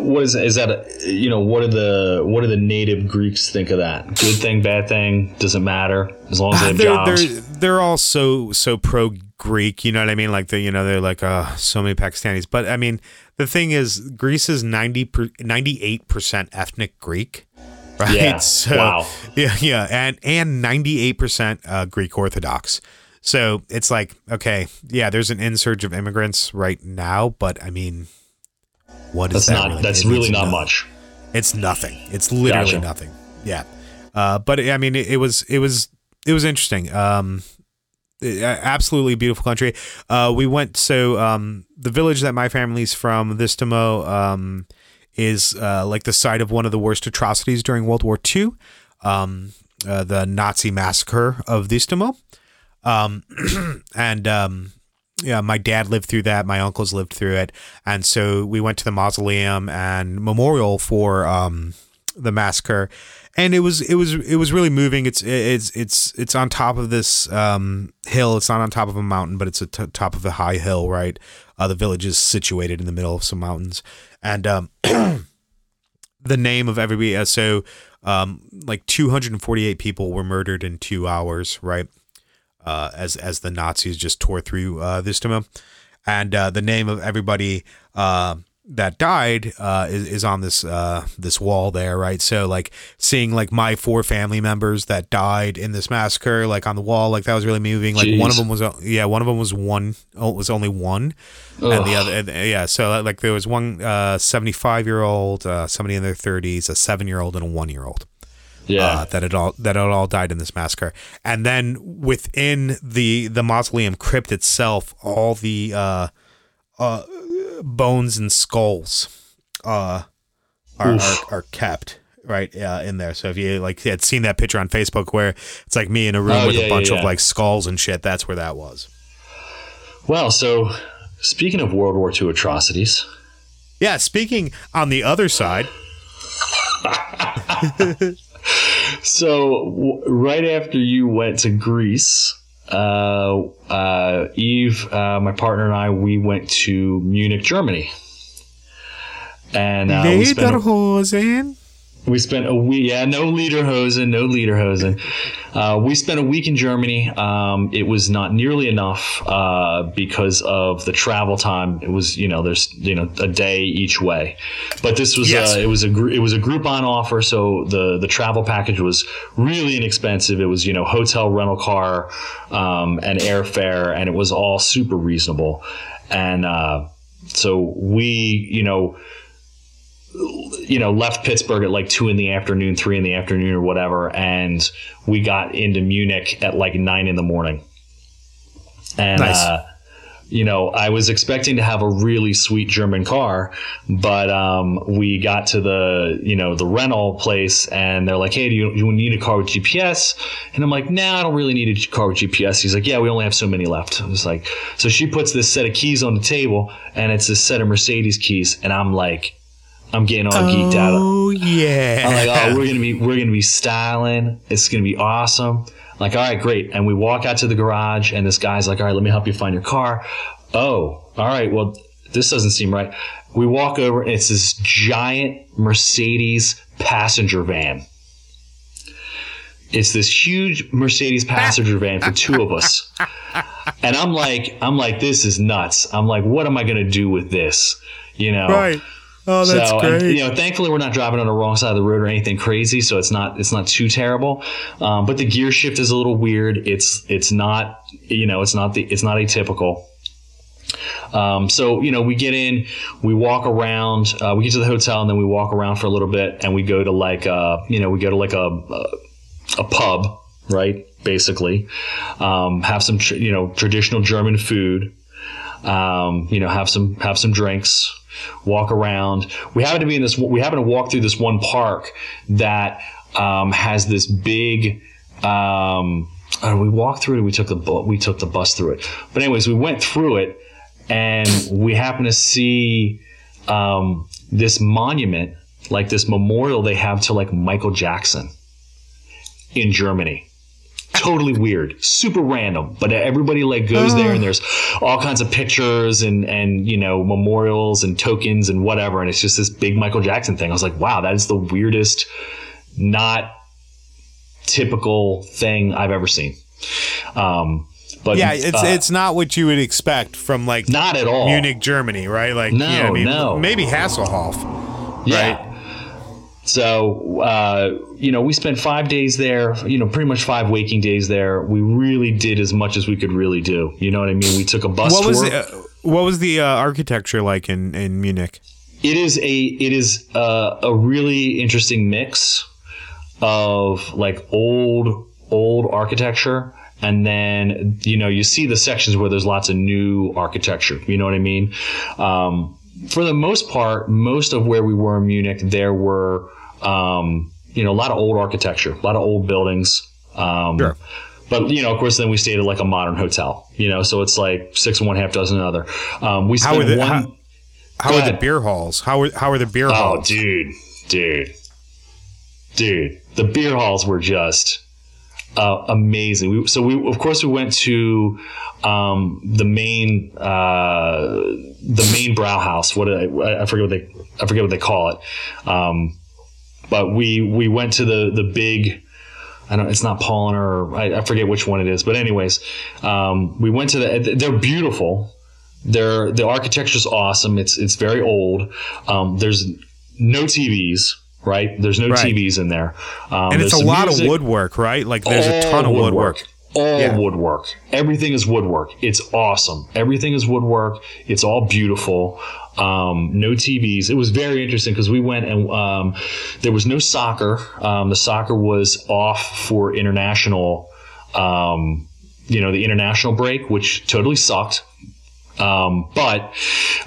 what is is that? A, you know, what are the what do the native Greeks think of that? Good thing, bad thing, doesn't matter as long as they have they're, jobs. they're they're all so so pro Greek, you know what I mean? Like they, you know, they're like uh, so many Pakistanis. But I mean, the thing is, Greece is 98 percent ethnic Greek, right? Yeah. So, Wow. Yeah, yeah, and and ninety eight percent uh, Greek Orthodox. So it's like okay, yeah, there's an insurge of immigrants right now, but I mean, what is That's that not really? that's It really not nothing. much. It's nothing. It's literally Gotcha. nothing. Yeah. Uh, but I mean, it, it was it was it was interesting. Um, absolutely beautiful country. Uh, we went so um, the village that my family's from, this Distomo, um, is uh, like the site of one of the worst atrocities during World War II, um, uh, the Nazi massacre of Distomo. Um, and um, yeah, my dad lived through that. My uncles lived through it, and so we went to the mausoleum and memorial for um, the massacre, and it was it was it was really moving. It's it's it's it's on top of this um, hill. It's not on top of a mountain, but it's at top of a high hill. Right, uh, the village is situated in the middle of some mountains, and um, the name of everybody. Uh, so, um, like 248 people were murdered in two hours. Right, uh, as as the Nazis just tore through uh, Distomo, and uh, the name of everybody. Uh, that died uh, is, is on this uh, this wall there, right? So like seeing like my four family members that died in this massacre, like on the wall, like that was really moving. Like Jeez. one of them was yeah, one of them was one oh, was only one, and the other and, yeah. So like there was one uh, 75 year old, uh, somebody in their thirties, a seven year old, and a one year old Yeah. uh, that it all that it all died in this massacre. And then within the the mausoleum crypt itself, all the uh, uh, bones and skulls uh, are, are are kept right uh, in there. So if you like had seen that picture on Facebook where it's like me in a room Oh, with yeah, a bunch yeah, of like skulls and shit, that's where that was. well, so speaking of World War II atrocities, Yeah. Speaking on the other side, so w- right after you went to Greece, uh, uh, Eve, uh, my partner, and I, we went to Munich, Germany. And uh, we, spent a, Lederhosen. We spent a week, yeah, no Lederhosen, no Lederhosen. Uh, we spent a week in Germany. Um, it was not nearly enough uh, because of the travel time. It was, you know, there's, you know, a day each way. But this was, Yes. uh, it was a, gr- it was a Groupon offer, so the the travel package was really inexpensive. It was, you know, hotel, rental car, um, and airfare, and it was all super reasonable. And uh, so we, you know you know, left Pittsburgh at like two in the afternoon, three in the afternoon, or whatever, and we got into Munich at like nine in the morning. And Nice. uh, you know, I was expecting to have a really sweet German car, but um, we got to the you know the rental place, and they're like, "Hey, do you, you need a car with GPS?" And I'm like, "Nah, I don't really need a car with GPS." He's like, "Yeah, we only have so many left." I was like, so she puts this set of keys on the table, and it's a set of Mercedes keys, and I'm like. I'm getting all geeked out. Oh yeah. I'm like, oh, we're gonna be we're gonna be styling. It's gonna be awesome. I'm like, all right, great. And we walk out to the garage, and this guy's like, all right, let me help you find your car. Oh, all right. Well, this doesn't seem right. We walk over, and it's this giant Mercedes passenger van. It's this huge Mercedes passenger van for two of us. And I'm like, I'm like, this is nuts. I'm like, what am I gonna do with this? You know, right. Oh, that's so, great. and, you know, thankfully we're not driving on the wrong side of the road or anything crazy, so it's not it's not too terrible. Um, but the gear shift is a little weird. It's it's not you know it's not the it's not atypical. Um, so you know we get in, we walk around, uh, we get to the hotel, and then we walk around for a little bit, and we go to like uh you know we go to like a a, a pub, right? Basically, um, have some tr- you know traditional German food. Um, you know, have some have some drinks, walk around. We happen to be in this. We happen to walk through this one park that um, has this big. Um, uh, we walked through it. We took the bu- we took the bus through it. But anyways, we went through it, and we happened to see um, this monument, like this memorial they have to like Michael Jackson in Germany totally weird, super random. But everybody like goes there, and there's all kinds of pictures and and you know memorials and tokens and whatever. And it's just this big Michael Jackson thing. I was like, wow, that is the weirdest, not typical thing I've ever seen. Um, but yeah, it's uh, it's not what you would expect from like not at all Munich, Germany, right? Like, No, yeah, I mean, no. maybe Hasselhoff. Yeah. So, uh, you know, we spent five days there, you know, pretty much five waking days there. We really did as much as we could really do. You know what I mean? We took a bus What tour. was the, uh, what was the uh, architecture like in in Munich? it is a it is a, a really interesting mix of like old old architecture and then you know you see the sections where there's lots of new architecture. You know what I mean? Um, for the most part, most of where we were in Munich, there were um, you know a lot of old architecture, a lot of old buildings. Um, Sure. But you know, of course, then we stayed at like a modern hotel. You know, so it's like six and one half dozen another. Um, we How are the one. how, how are the beer halls? How are how are the beer Oh, halls? dude, dude, dude! The beer halls were just uh, amazing. We, so we, of course, we went to um, the main uh, the main Brauhaus. What I, I forget what they I forget what they call it. Um, but we we went to the the big. I don't. It's not Paulaner. Or I, I forget which one it is. But anyways, um, we went to the. They're beautiful. They're the architecture's awesome. It's it's very old. Um, there's no TVs, right? There's no Right. TVs in there. Um, and it's a lot music- of woodwork, right? Like there's a ton of woodwork. All Yeah. woodwork. Everything is woodwork. It's awesome. Everything is woodwork. It's all beautiful. Um, no TVs. It was very interesting because we went and um, there was no soccer. Um, the soccer was off for international. Um, you know the international break, which totally sucked. Um, but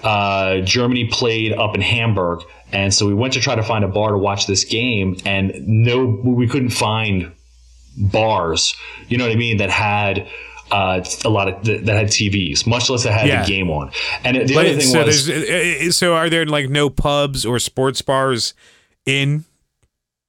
uh, Germany played up in Hamburg, and so we went to try to find a bar to watch this game, and no, we couldn't find bars. You know what I mean? That had uh, a lot of that, that had TVs, much less that had Yeah. the game on. And the But other thing so was, uh, uh, so are there like no pubs or sports bars in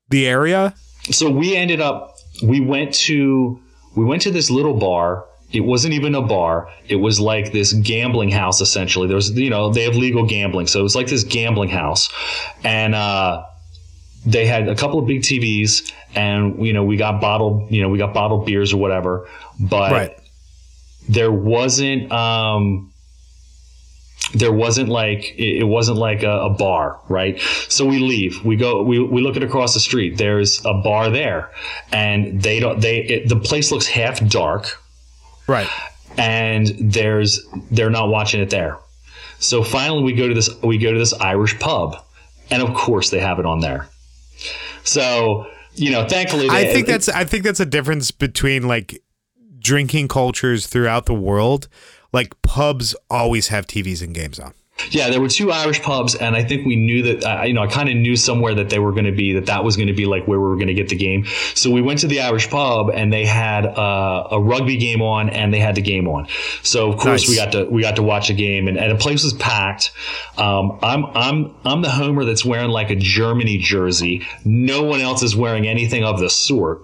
the area? so we ended up we went to we went to this little bar it wasn't even a bar it was like this gambling house essentially there was you know they have legal gambling so it was like this gambling house and uh they had a couple of big TVs and you know we got bottled you know we got bottled beers or whatever but Right. There wasn't um there wasn't like it wasn't like a, a bar right? So we leave. We go we, we look at across the street. There's a bar there. And they don't they it, the place looks half dark. Right. and there's they're not watching it there. So finally we go to this we go to this irish pub. And of course they have it on there. So you know thankfully I they- think that's I think that's a difference between like drinking cultures throughout the world. Like pubs always have TVs and games on. Yeah, there were two Irish pubs, and I think we knew that. Uh, you know, I kind of knew somewhere that they were going to be that that was going to be like where we were going to get the game. So we went to the Irish pub, and they had uh, a rugby game on, and they had the game on. So of course Nice. we got to we got to watch a game, and, and the place was packed. Um, I'm I'm I'm the homer that's wearing like a Germany jersey. No one else is wearing anything of the sort.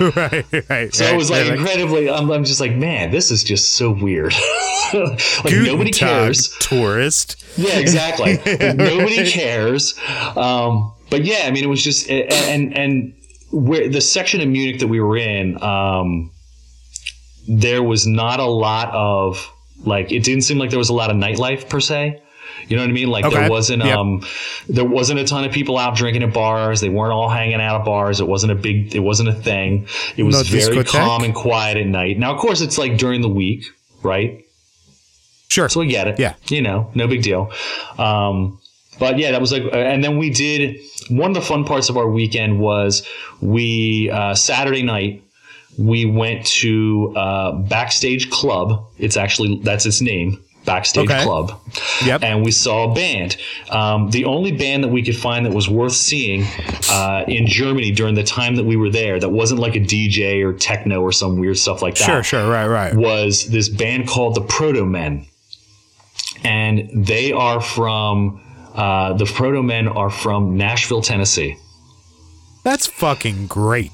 right, right. So it was like incredibly. I'm, I'm just like, man, this is just so weird. like nobody cares. Tourist. Yeah, exactly. Nobody cares. Um, but yeah, I mean, it was just and and where the section of Munich that we were in, um, there was not a lot of like it didn't seem like there was a lot of nightlife per se. You know what I mean? Like Okay. there wasn't Yep. um there wasn't a ton of people out drinking at bars. They weren't all hanging out at bars. It wasn't a big it wasn't a thing. It was No very discotheque? calm and quiet at night. Now of course it's like during the week, right? Sure. So we get it. Yeah. You know, no big deal. Um, but yeah, that was like, and then we did one of the fun parts of our weekend was we, uh, Saturday night, we went to, uh, Backstage Club. It's actually, that's its name. Backstage Okay. Club. Yep. And we saw a band. Um, the only band that we could find that was worth seeing uh, in Germany during the time that we were there, that wasn't like a DJ or techno or some weird stuff like that Sure, sure, right, right. was this band called the Protomen, and they are from uh, the Protomen are from Nashville, Tennessee. That's fucking great.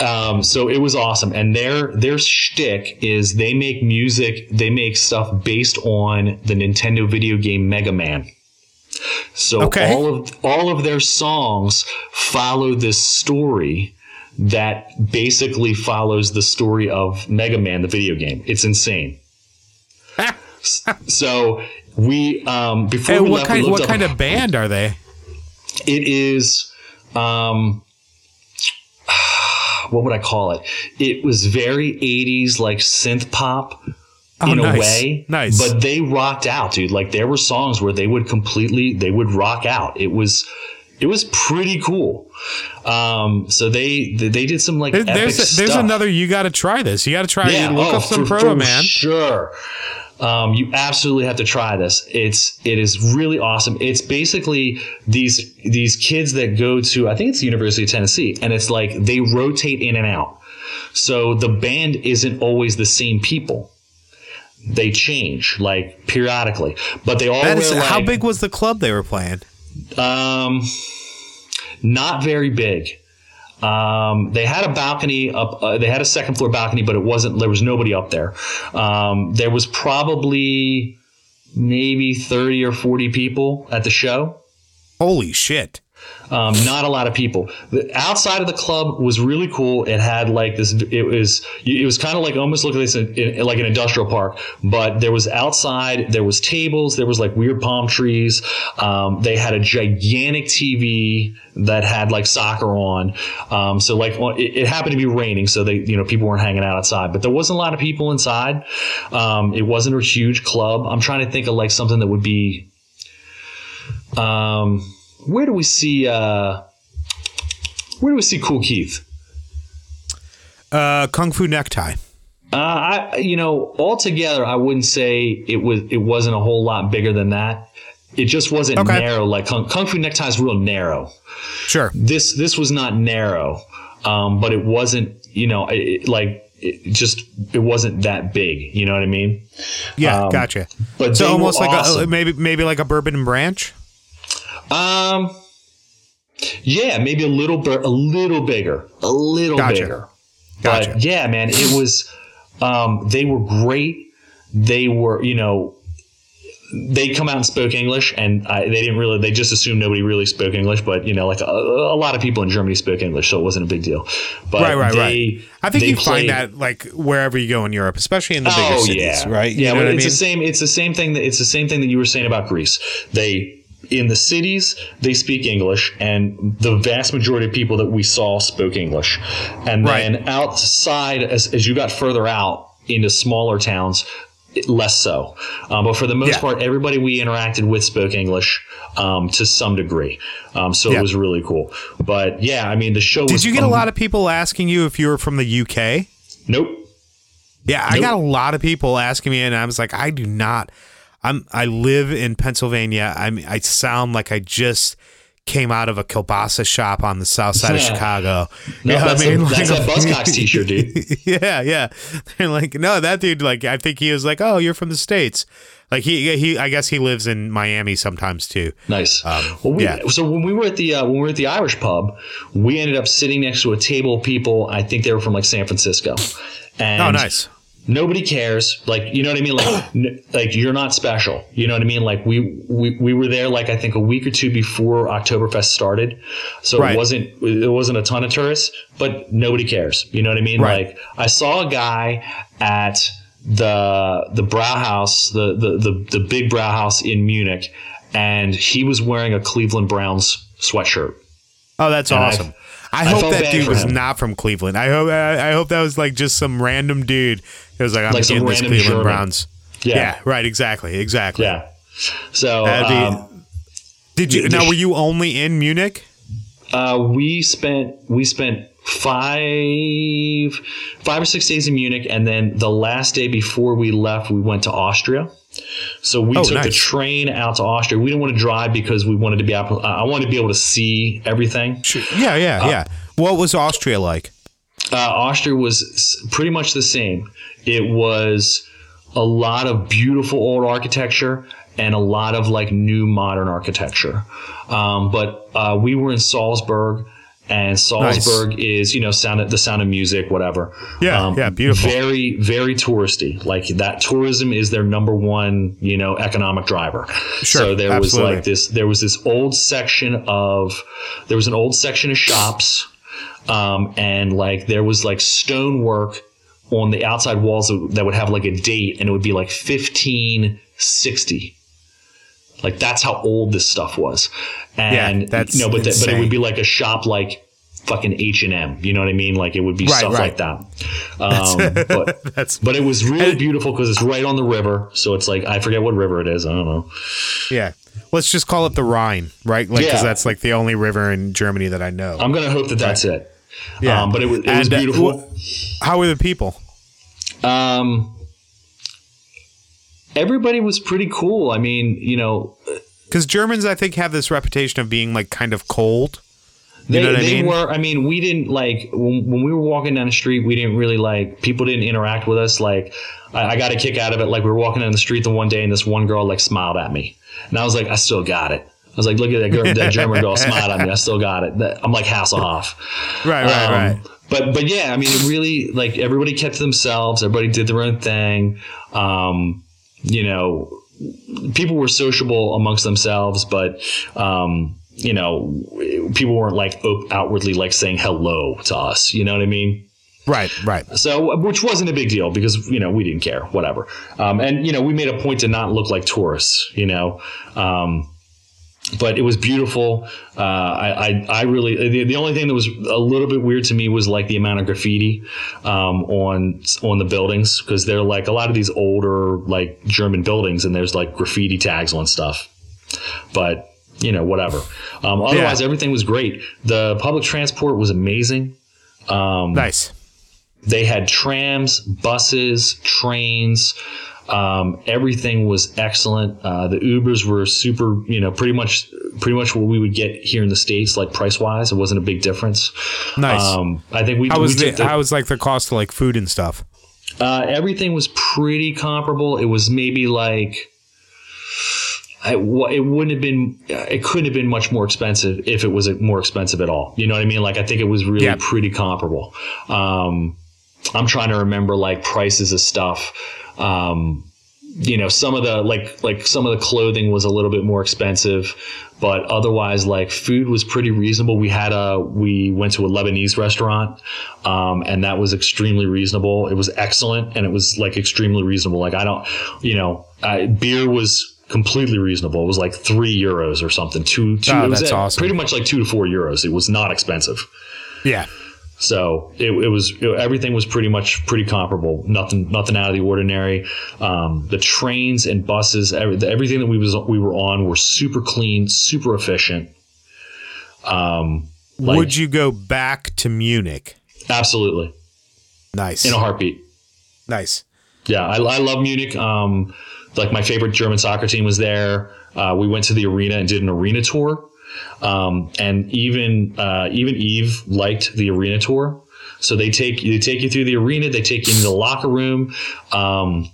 Um, so it was awesome, and their their shtick is they make music, they make stuff based on the Nintendo video game Mega Man. So Okay. all of all of their songs follow this story that basically follows the story of Mega Man, the video game. It's insane. So we um, before Hey, we what left, kind looked what kind of band are they? it is um what would I call it? It was very 80s like synth pop Oh, in nice. a way. Nice. But they rocked out, dude. Like there were songs where they would completely they would rock out. It was it was pretty cool. Um, so they they did some like there's there's stuff. another. You got to try this. You got to try. Yeah, look oh, up some for- Proto for Man. Sure. Um, you absolutely have to try this. It's it is really awesome. It's basically these these kids that go to I think it's the University of Tennessee, and it's like they rotate in and out. So the band isn't always the same people. They change like periodically, but they all is, like, how big was the club they were playing? um, not very big. Um, they had a balcony up. Uh, they had a second floor balcony, but it wasn't. There was nobody up there. Um, there was probably maybe thirty or forty people at the show. Holy shit! Um, not a lot of people. The outside of the club was really cool. It had like this. It was. It was kind of like almost looked like this like an industrial park. But there was outside. There was tables. There was like weird palm trees. Um, they had a gigantic TV that had like soccer on. Um, so like it, it happened to be raining, so they you know people weren't hanging out outside. But there wasn't a lot of people inside. Um, it wasn't a huge club. I'm trying to think of like something that would be. Um, where do we see? Uh, where do we see Kool Keith? Uh, Kung Fu Necktie. Uh, I, you know, altogether, I wouldn't say it was. It wasn't a whole lot bigger than that. It just wasn't Okay. narrow like Kung, Kung Fu Necktie is real narrow. Sure. This this was not narrow, um, but it wasn't. You know, it, like it just it wasn't that big. You know what I mean? Yeah, Um, gotcha. But So almost like a, maybe maybe like a bourbon branch. Um, yeah, maybe a little bit, a little bigger, a little Gotcha. bigger. Gotcha. But yeah, man, it was. Um, they were great. They were, you know, they come out and spoke English, and I, they didn't really. They just assumed nobody really spoke English, but you know, like a, a lot of people in Germany spoke English, so it wasn't a big deal. But Right, right, they, right. I think you played- find that like wherever you go in Europe, especially in the bigger oh cities, yeah, right? You Yeah, well, what I it's mean? the same. It's the same thing. That it's the same thing that you were saying about Greece. They in the cities they speak English, and the vast majority of people that we saw spoke English. And Right. then outside, as as you got further out into smaller towns. Less so, um, but for the most Yeah. part, everybody we interacted with spoke English um, to some degree. Um, so Yeah. it was really cool. But yeah, I mean, the show. Did was you get a lot of people asking you if you were from the UK? Nope. Yeah, I Nope. got a lot of people asking me, and I was like, I do not. I'm. I live in Pennsylvania. I'm. I sound like I just came out of a kielbasa shop on the south side of Chicago. No, You know that's, I mean? a, that's Like- that Buzzcocks t-shirt, dude. yeah, yeah. They're like, no, that dude. Like, I think he was like, oh, you're from the states. Like he, he. I guess he lives in Miami sometimes too. Nice. Um, well, we, yeah. So when we were at the uh, when we were at the Irish pub, we ended up sitting next to a table of people. I think they were from like San Francisco. And Oh, nice. Nobody cares. Like you know what I mean. Like n- like you're not special. You know what I mean. Like we we, we were there like I think a week or two before Oktoberfest started, so Right. it wasn't it wasn't a ton of tourists, but nobody cares. You know what I mean. Right. Like I saw a guy at the the Brauhaus, the the the, the big Brauhaus in Munich, and he was wearing a Cleveland Browns sweatshirt. Oh, that's And awesome. I, I hope felt that dude was him. not from Cleveland. I hope. I, I hope that was like just some random dude. It was like I'm Like getting this Cleveland German. Browns. Yeah, Yeah. Right. Exactly. Exactly. yeah. So be- um, Did you? Now, were you only in Munich? uh, we spent we spent five five or six days in Munich, and then the last day before we left, we went to Austria. So we Oh, took the train out to Austria. We didn't want to drive because we wanted to be able. I wanted to be able to see everything. Sure. Yeah. Yeah. Uh, yeah. What was Austria like? Uh, Austria was pretty much the same. It was a lot of beautiful old architecture and a lot of like new modern architecture. Um, but uh, we were in Salzburg, and Salzburg is you know sound of, the sound of music, whatever. Yeah, yeah, beautiful. Very very touristy. Like that tourism is their number one you know economic driver. Sure, so there was like this. There was this old section of there was an old section of shops um, and like there was like stonework on the outside walls that that would have like a date and it would be like 1560 like that's how old this stuff was and Yeah, that's no but, the, but it would be like a shop like fucking H&M you know what I mean like it would be Right, stuff right. like that um, but That's but it was really beautiful because it's right on the river so it's like I forget what river it is I don't know yeah. Let's just call it the Rhine, right? Like, because Yeah. that's like the only river in Germany that I know. I'm gonna hope that that's it. Yeah. Um, but it was, it was And, uh, beautiful. wh- How were the people? Um, everybody was pretty cool. I mean, you know, Because Germans, I think, have this reputation of being like kind of cold. they, know what I mean? were. I mean, we didn't like when, when we were walking down the street. We didn't really like people didn't interact with us. Like, I, I got a kick out of it. Like, we were walking down the street the one day, and this one girl like smiled at me, and I was like, I still got it. I was like, look at that girl, that German girl smiled at me. I still got it. That- I'm like Hasselhoff. Right, right, Um, right. But but yeah, I mean, it really like everybody kept to themselves. Everybody did their own thing. Um, you know, people were sociable amongst themselves, but um, you know, people weren't like outwardly like saying hello to us. You know what I mean? Right, right. So, which wasn't a big deal because you know we didn't care, whatever. Um, and you know, we made a point to not look like tourists. You know. Um, but it was beautiful. Uh, I, I, I really, the, the only thing that was a little bit weird to me was like the amount of graffiti um, on on the buildings because they're like a lot of these older like German buildings, and there's like graffiti tags on stuff. But you know, whatever. Um, otherwise, Yeah. everything was great. The public transport was amazing. Um, Nice. they had trams, buses, trains. Um, everything was excellent. Uh, the Ubers were super, you know, pretty much, pretty much what we would get here in the states, like price wise. It wasn't a big difference. Nice. Um, I think we, how we was the, the- how was like the cost of like food and stuff? uh, everything was pretty comparable. It was maybe like. I, it wouldn't have been, it couldn't have been much more expensive if it was more expensive at all. You know what I mean? Like, I think it was really Yeah. pretty comparable. Um, I'm trying to remember like prices of stuff. Um, you know, some of the like like some of the clothing was a little bit more expensive, but otherwise like food was pretty reasonable. We had a we went to a Lebanese restaurant, um, and that was extremely reasonable. It was excellent, and it was like extremely reasonable. Like I don't, you know, I, beer was completely reasonable. It was like three euros or something. Two, two. Oh, that's at awesome. Pretty much like two to four euros. It was not expensive. Yeah. So it, it was it- everything was pretty much pretty comparable. Nothing nothing out of the ordinary. Um, the trains and buses, every, everything that we was we were on were super clean, super efficient. Um, like, Would you go back to Munich? absolutely Nice. in a heartbeat. nice. Yeah, I, I love Munich. Um, like my favorite German soccer team was there. Uh, we went to the arena and did an arena tour. Um, and even uh, even Eve liked the arena tour. So they take they take you through the arena. They take you into the locker room. Um,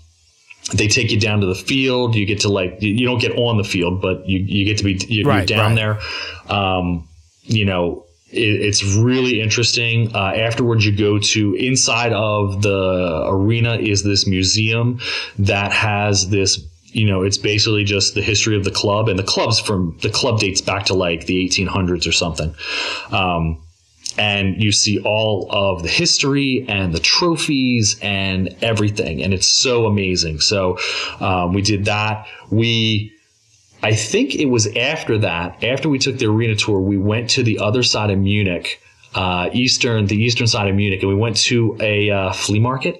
they take you down to the field. You get to like you, don't get on the field, but you, you get to be Right, you're down right. there. Um, you know, it, it's really interesting. Uh, afterwards, you go to inside of the arena is this museum that has this. You know, it's basically just the history of the club, and the club's from the club dates back to like the 1800s or something. Um, and you see all of the history and the trophies and everything and it's so amazing so um, we did that we i think it was after that after we took the arena tour we went to the other side of munich uh, eastern the eastern side of munich and we went to a uh, flea market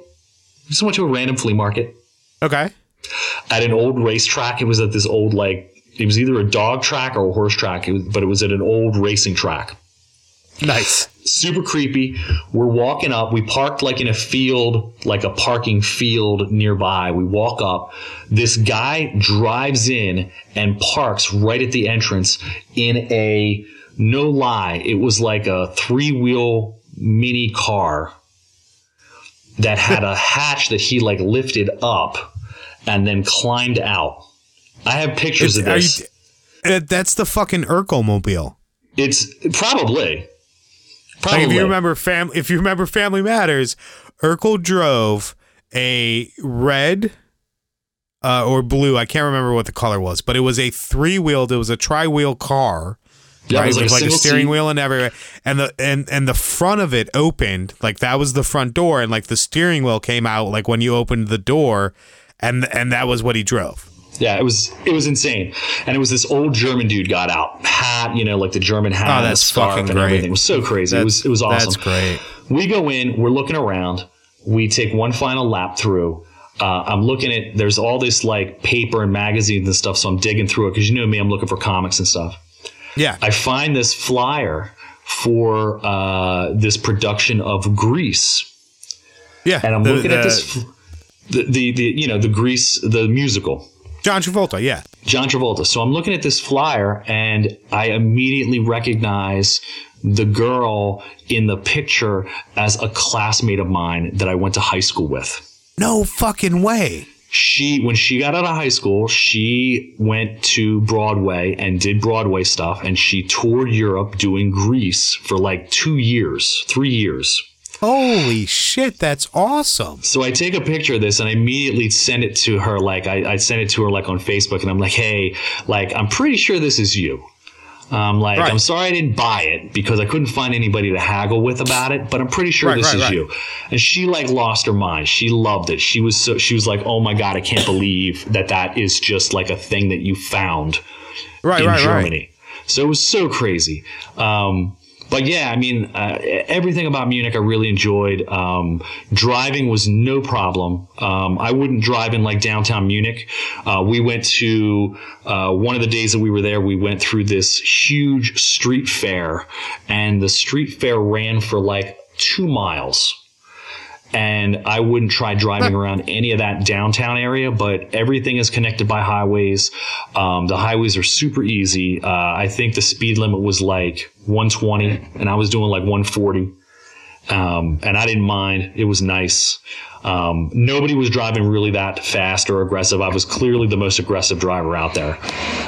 we just went to a random flea market Okay. At an old racetrack it was at this old like it was either a dog track or a horse track it was, but it was at an old racing track Nice. super creepy. We're walking up. We parked like in a field, like a parking field nearby. We walk up. This guy drives in and parks right at the entrance in a, no lie, it was like a three wheel mini car that had a hatch that he like lifted up and then climbed out. I have pictures of this. you- uh, that's the fucking Urkel mobile. it's probably. Probably. Like if you remember fam if you remember Family Matters, Urkel drove a red uh, or blue, I can't remember what the color was, but it was a three-wheeled, it was a tri-wheel car. Yeah, it right, was like with a like a steering seat. wheel and everything, and the and and the front of it opened, like that was the front door, and like the steering wheel came out, like when you opened the door, and and that was what he drove. Yeah, it was it was insane, and it was this old German dude got out, hat, you know, like the German hat, Oh, and the scarf, and great. everything. It was so crazy. it was it was awesome. That's great. We go in, we're looking around, we take one final lap through. uh, I'm looking at there's all this like paper and magazines and stuff, so I'm digging through it because you know me, I'm looking for comics and stuff. Yeah. I find this flyer for uh, this production of Grease, yeah. and I'm the- looking at this, f- the, the the you know the Grease the musical. John Travolta. Yeah. John Travolta. So I'm looking at this flyer and I immediately recognize the girl in the picture as a classmate of mine that I went to high school with. No fucking way. She, when she got out of high school, she went to Broadway and did Broadway stuff and she toured Europe doing Grease for like two years, three years. Holy shit, that's awesome. So I take a picture of this and I immediately send it to her. Like I, I send it to her like on Facebook and I'm like, hey, like I'm pretty sure this is you. Um, like Right. I'm sorry I didn't buy it because I couldn't find anybody to haggle with about it, but I'm pretty sure Right, this right, is you. And she like lost her mind. She loved it. She was so she was like, oh my god, I can't believe that that is just like a thing that you found Right, in right, Germany. So it was so crazy. Um, but yeah, I mean, uh, everything about Munich I really enjoyed. Um, driving was no problem. Um, I wouldn't drive in like downtown Munich. Uh, we went to uh, one of the days that we were there. We went through this huge street fair, and the street fair ran for like two miles and I wouldn't try driving around any of that downtown area, but everything is connected by highways. Um, the highways are super easy. Uh, I think the speed limit was like 120, and I was doing like 140. Um, and I didn't mind. It was nice. Um, nobody was driving really that fast or aggressive. I was clearly the most aggressive driver out there,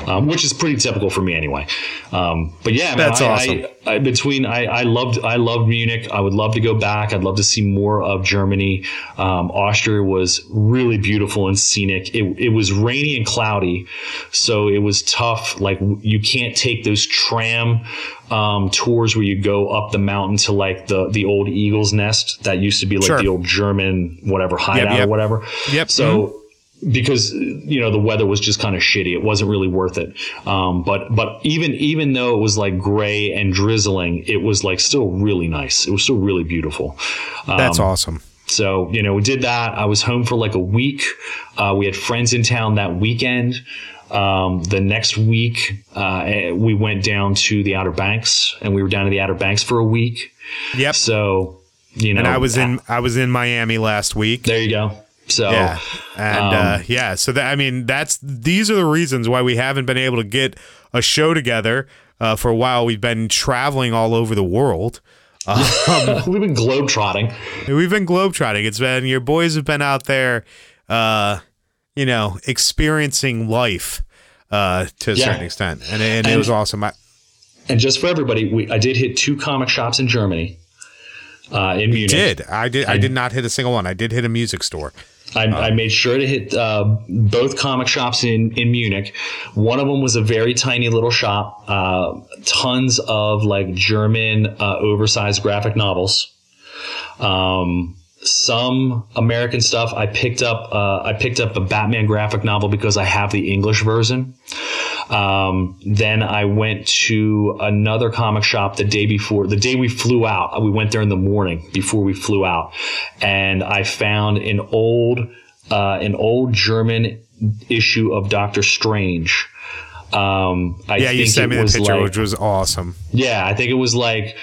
um, which is pretty typical for me anyway. Um, but yeah, man, That's I, awesome. I, I, between I, I loved I loved Munich. I would love to go back. I'd love to see more of Germany. Um, Austria was really beautiful and scenic. It, it was rainy and cloudy, so it was tough. Like you can't take those tram um, tours where you go up the mountain to like the the old Eagle's Nest that used to be like Sure. the old German whatever hideout yep. or whatever. Yep. So because you know the weather was just kind of shitty, it wasn't really worth it. Um, but but even even though it was like gray and drizzling, it was like still really nice. It was still really beautiful. Um, That's awesome. so, you know, we did that. I was home for like a week. Uh, we had friends in town that weekend. Um, the next week, uh, eh, we went down to the Outer Banks and we were down to the Outer Banks for a week. Yep. So, you know, and I was in I was in Miami last week. there you go. So, Yeah. And Um, uh, yeah, so that I mean that's these are the reasons why we haven't been able to get a show together uh, for a while. We've been traveling all over the world. we've been globetrotting. We've been globetrotting. It's been your boys have been out there, uh, you know, experiencing life uh, to a Yeah. certain extent, and, and it was awesome. I, And just for everybody, we, I did hit two comic shops in Germany. Uh, in Munich. did I did I did not hit a single one. I did hit a music store. I, I made sure to hit uh, both comic shops in, in Munich. One of them was a very tiny little shop, uh, tons of like German uh, oversized graphic novels. Um, some American stuff. I picked up. Uh, I picked up a Batman graphic novel because I have the English version. Um, then I went to another comic shop the day before, the day we flew out. We went there in the morning before we flew out, and I found an old, uh, an old German issue of Doctor Strange. Um, I Yeah, you think sent it me the picture, like- which was awesome. yeah, I think it was like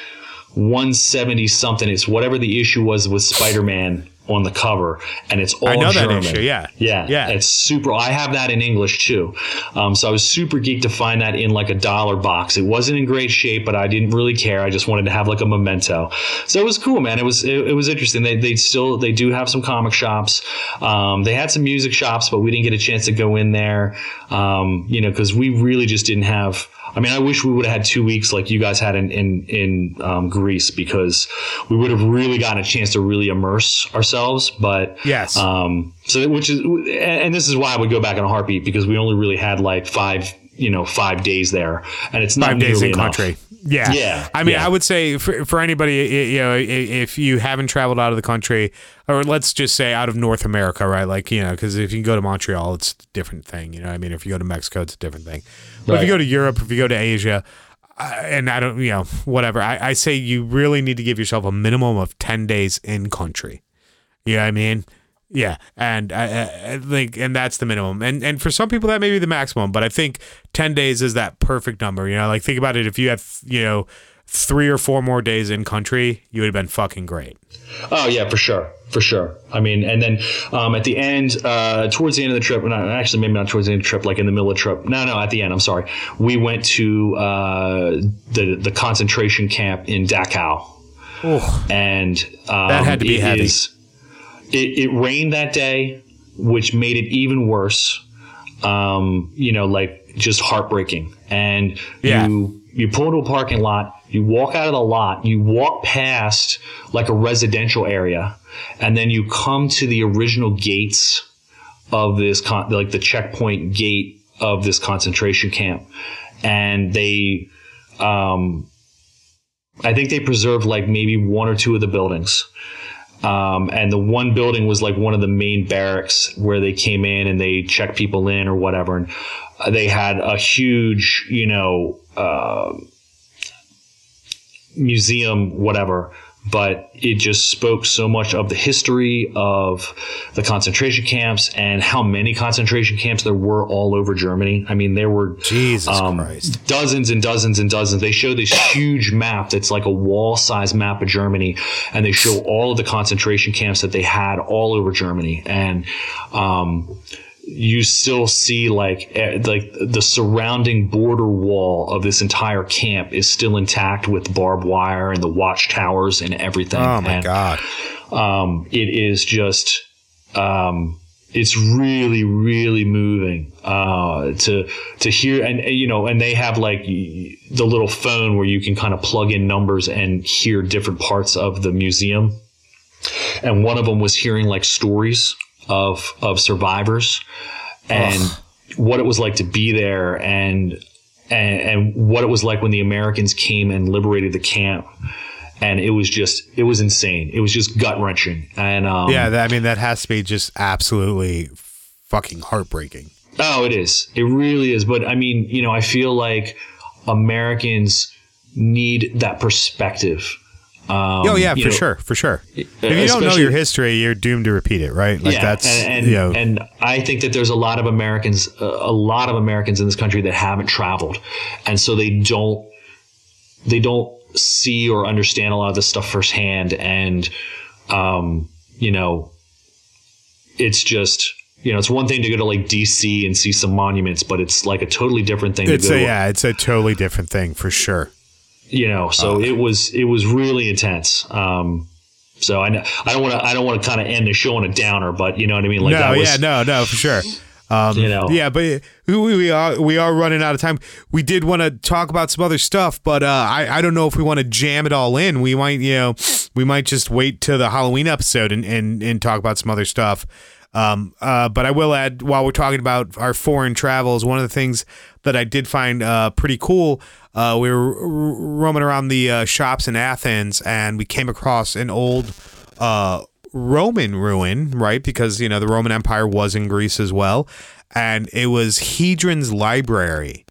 170 something. It's whatever the issue was with Spider Man on the cover, and it's all I know that German. issue, yeah. yeah, Yeah. It's super. I have that in English too, um, so I was super geeked to find that in like a dollar box. It wasn't in great shape, but I didn't really care. I just wanted to have like a memento. So it was cool, man. It was it, it was interesting. They they still they do have some comic shops. Um, they had some music shops, but we didn't get a chance to go in there. Um, you know, because we really just didn't have. I mean, I wish we would have had two weeks like you guys had in in, in um, Greece because we would have really gotten a chance to really immerse ourselves. But Yes. um, so which is and this is why I would go back in a heartbeat because we only really had like five you know five days there, and it's not Five days in enough. country. Yeah. Yeah, I mean, yeah. I would say for, for anybody, you know, if you haven't traveled out of the country, or let's just say out of North America, right? Like, you know, because if you go to Montreal, it's a different thing. You know, what I mean, if you go to Mexico, it's a different thing. But if you go to Europe, if you go to Asia, and I don't, you know, whatever, I, I say you really need to give yourself a minimum of 10 days in country. You know what I mean? Yeah, and I, I think, and that's the minimum, and and for some people that may be the maximum, but I think ten days is that perfect number. You know, like think about it. If you had, you know, three or four more days in country, you would have been fucking great. Oh yeah, for sure, for sure. I mean, and then um, at the end, uh, towards the end of the trip, not, actually maybe not towards the end of the trip, like in the middle of the trip. No, no, at the end. I'm sorry. We went to uh, the the concentration camp in Dachau, Oh, and um, That had to be heavy. is- it, it rained that day, which made it even worse. Um, you know, like just heartbreaking. And Yeah. you you pull into a parking lot, you walk out of the lot, you walk past like a residential area, and then you come to the original gates of this con- like the checkpoint gate of this concentration camp, and they. Um, I think they preserved like maybe one or two of the buildings. Um, and the one building was like one of the main barracks where they came in and they checked people in or whatever. And uh, they had a huge, you know, uh, museum, whatever. But it just spoke so much of the history of the concentration camps and how many concentration camps there were all over Germany. I mean, there were Jesus um, dozens and dozens and dozens. They show this huge map that's like a wall size map of Germany, and they show all of the concentration camps that they had all over Germany. And um, you still see like eh, like the surrounding border wall of this entire camp is still intact with barbed wire and the watchtowers and everything. Oh my And, god! um, it is just um, it's really really moving uh, to to hear and and, you know and they have like the little phone where you can kind of plug in numbers and hear different parts of the museum and one of them was hearing like stories of of survivors and what it was like to be there and and, and what it was like when the Americans came and liberated the camp. And it was just it was insane. It was just gut wrenching and um, Yeah, that, I mean that has to be just absolutely fucking heartbreaking. oh it is. It really is. But I mean you know I feel like Americans need that perspective um, Oh yeah, for know, sure, for sure. If you don't know your history, you're doomed to repeat it, right? Like that's and and, you know, and I think that there's a lot of Americans, uh, a lot of Americans in this country that haven't traveled, and so they don't they don't see or understand a lot of this stuff firsthand, and um, you know, it's just. You know, it's one thing to go to like DC and see some monuments, but it's like a totally different thing it's to go. a, yeah, it's a totally different thing for sure. You know, so it was it was really intense. Um, so I know, I don't want to I don't want to kind of end the show on a downer, but you know what I mean. Like no, that was, yeah, no, no, for sure. Um, You know. yeah, but we, we are we are running out of time. We did want to talk about some other stuff, but uh, I I don't know if we want to jam it all in. We might you know we might just wait till the Halloween episode and and, and talk about some other stuff. Um, uh, but I will add while we're talking about our foreign travels, one of the things that I did find uh, pretty cool. Uh, we were roaming around the uh, shops in Athens, and we came across an old uh, Roman ruin, right? Because you know the Roman Empire was in Greece as well, and it was Hadrian's library.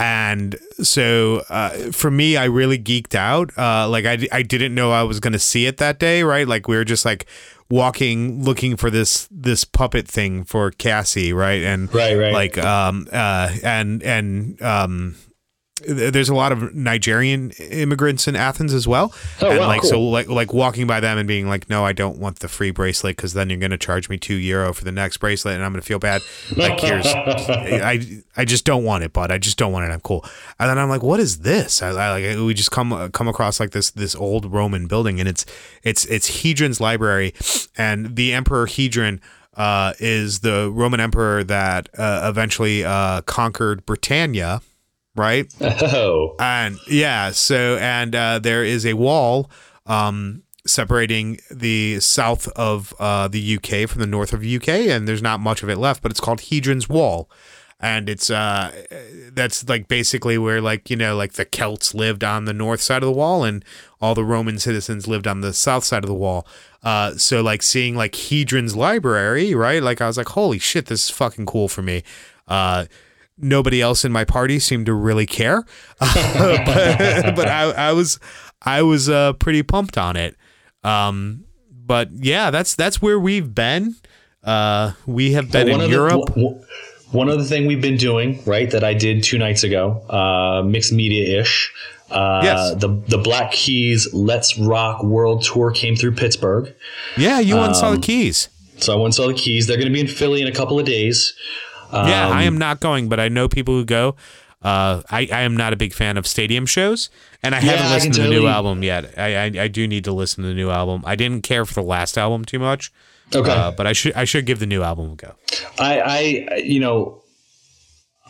And so uh, for me, I really geeked out. Uh, like I, I didn't know I was gonna see it that day, right? Like we were just like walking, looking for this this puppet thing for Cassie, right? And Right, right. like um uh and and um there's a lot of Nigerian immigrants in Athens as well. Oh, and wow, like so like like walking by them and being like, no, I don't want the free bracelet because then you're gonna charge me two euro for the next bracelet and I'm gonna feel bad. Like here's I I just don't want it, bud. I just don't want it. I'm cool. And then I'm like, what is this? I, I like we just come come across like this this old Roman building and it's it's it's Hadrian's library and the Emperor Hadrian uh, is the Roman emperor that uh, eventually uh, conquered Britannia, right? Oh, And yeah, so and uh, there is a wall um, separating the south of uh, the UK from the north of UK, and there's not much of it left, but it's called Hadrian's Wall. And it's uh that's like basically where like you know like the Celts lived on the north side of the wall and all the Roman citizens lived on the south side of the wall. Uh so like seeing like Hadrian's library, right? Like I was like, holy shit, this is fucking cool for me. Uh nobody else in my party seemed to really care but, but I, I was i was uh, pretty pumped on it um, but yeah that's that's where we've been Uh, we have been one in Europe. w- w- one other thing we've been doing, right, that I did two nights ago, uh, mixed media ish. Uh, Yes. The the Black Keys Let's Rock World Tour came through Pittsburgh, yeah, you went and saw um, the keys. so I went and saw the Keys. They're going to be in Philly in a couple of days. Yeah, I um, am not going, but I know people who go. Uh, I, I am not a big fan of stadium shows, and I Yeah, haven't I listened to can the new album yet. I, I I do need to listen to the new album. I didn't care for the last album too much, Okay. uh, but I should I should give the new album a go. I, I, you know,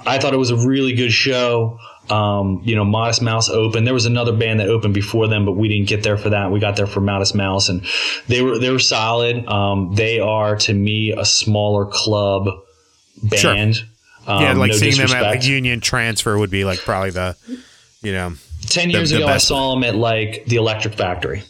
I thought it was a really good show. Um, you know, Modest Mouse opened. There was another band that opened before them, but we didn't get there for that. We got there for Modest Mouse, and they were they were solid. Um, they are to me a smaller club Sure. Um, yeah, like no seeing them at like Union Transfer would be like probably the, you know, Ten years the ago, I saw them at like the Electric Factory.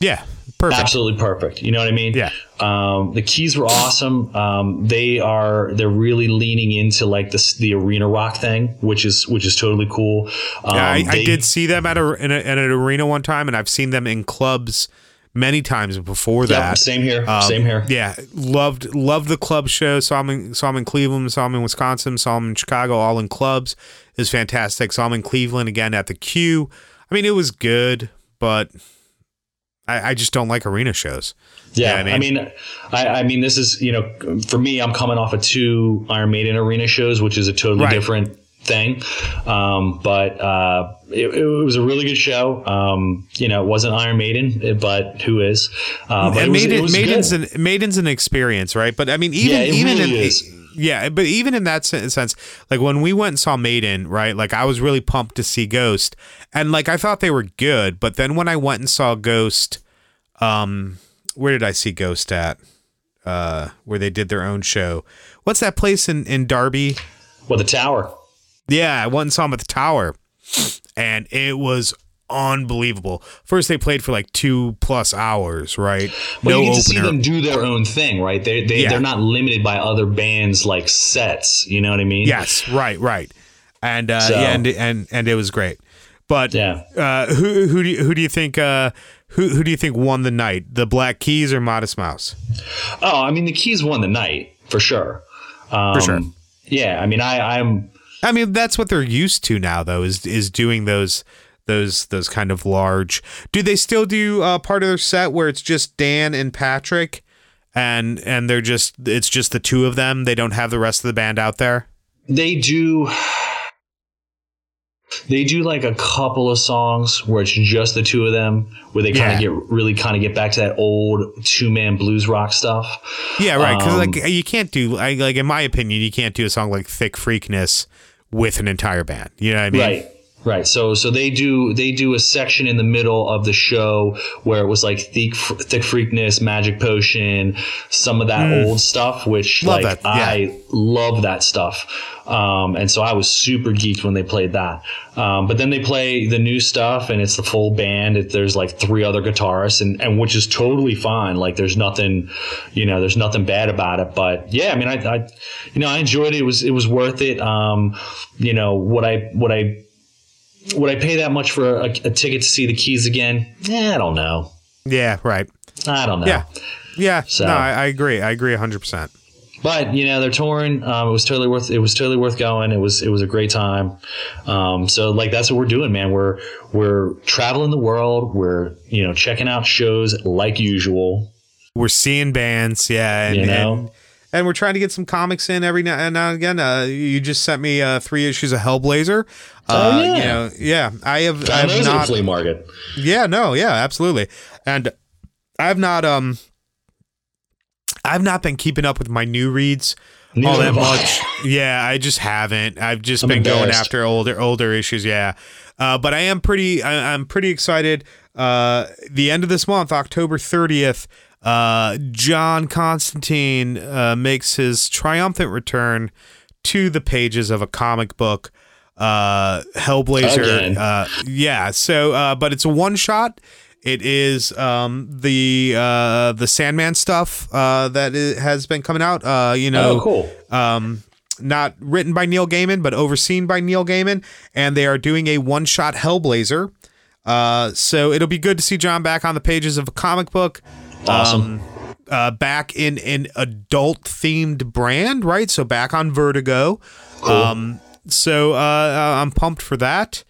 yeah, perfect. Absolutely perfect. You know what I mean? Yeah. Um, the keys were awesome. Um, they are they're really leaning into like this the arena rock thing, which is which is totally cool. Um, Yeah, I, I did see them at a in, a in an arena one time, and I've seen them in clubs many times before Yep, that. same here. Um, same here. Yeah, loved loved the club show. Saw him in, saw him in Cleveland, saw him in Wisconsin, saw him in Chicago, all in clubs. is fantastic. Saw him in Cleveland again at the Q. I mean, it was good, but I, I just don't like arena shows. Yeah, Yeah, I I mean, I, I mean, this is you know, for me, I'm coming off of two Iron Maiden arena shows, which is a totally Right. different thing. Um, but uh, it, it was a really good show. Um, you know, it wasn't Iron Maiden, but who is? Uh, but and Maiden, was Maiden's good. an Maiden's an experience, right? But I mean, even Yeah, even really in is. yeah, but even in that sense, like when we went and saw Maiden, right? Like I was really pumped to see Ghost, and like I thought they were good, but then when I went and saw Ghost, um, where did I see Ghost at? Uh, where they did their own show. What's that place in in Darby? well, the Tower. Yeah, I went and saw them at the Tower, and it was unbelievable. First, they played for like two plus hours, right? Well, no you get to see them do their own thing, right? They they Yeah. they're not limited by other bands like sets. You know what I mean? Yes, right, right, and uh, So- yeah, and and and it was great. But Yeah. uh, who who do you, who do you think uh, who who do you think won the night? The Black Keys or Modest Mouse? Oh, I mean, the Keys won the night for sure. Um, For sure. Yeah, I mean, I I'm I mean, that's what they're used to now, though, is is doing those those those kind of large. Do they still do uh, part of their set where it's just Dan and Patrick, and and they're just it's just the two of them? They don't have the rest of the band out there. they do they do like a couple of songs where it's just the two of them where they kind Yeah. of get really kind of get back to that old two-man blues rock stuff Yeah, right. Because Um, like you can't do like in my opinion, you can't do a song like "Thickfreakness" with an entire band. You know what I mean? right right so so they do they do a section in the middle of the show where it was like thick, thick freakness magic potion some of that old stuff which Mm. Love like yeah. i love that stuff. Um, and so i was super geeked when they played that. Um, but then they play the new stuff and it's the full band. It, there's like three other guitarists and, and which is totally fine. Like there's nothing you know there's nothing bad about it. But yeah i mean i, I you know i enjoyed it. It was it was worth it. Um, you know what i what i would I pay that much for a, a ticket to see the Keys again? Eh, I don't know. Yeah. Right. I don't know. Yeah. Yeah. So- No, I, I agree. I agree hundred percent. But you know they're touring. Um, it was totally worth. It was totally worth going. It was. It was a great time. Um, so like that's what we're doing, man. We're we're traveling the world. We're you know checking out shows like usual. We're seeing bands, yeah, and, You know? and and we're trying to get some comics in every now and now and again. Uh, you just sent me uh, three issues of Hellblazer. Uh, Oh, yeah. you know, yeah. I have, I have those not. flea market. Yeah, no, yeah, absolutely. And I've not um I've not been keeping up with my new reads all that have I. much. Yeah, I just haven't. I've just I'm been going after older older issues, yeah. Uh, but I am pretty I, I'm pretty excited. Uh, the end of this month, October 30th, uh, John Constantine uh, makes his triumphant return to the pages of a comic book uh Hellblazer uh yeah so uh but it's a one shot. It is um the uh the Sandman stuff uh that has been coming out uh you know Oh, cool. um not written by Neil Gaiman but overseen by Neil Gaiman and they are doing a one shot Hellblazer. Uh so it'll be good to see John back on the pages of a comic book Awesome. um, uh, back in an adult themed brand, right? So back on Vertigo. Um, so uh, I'm pumped for that.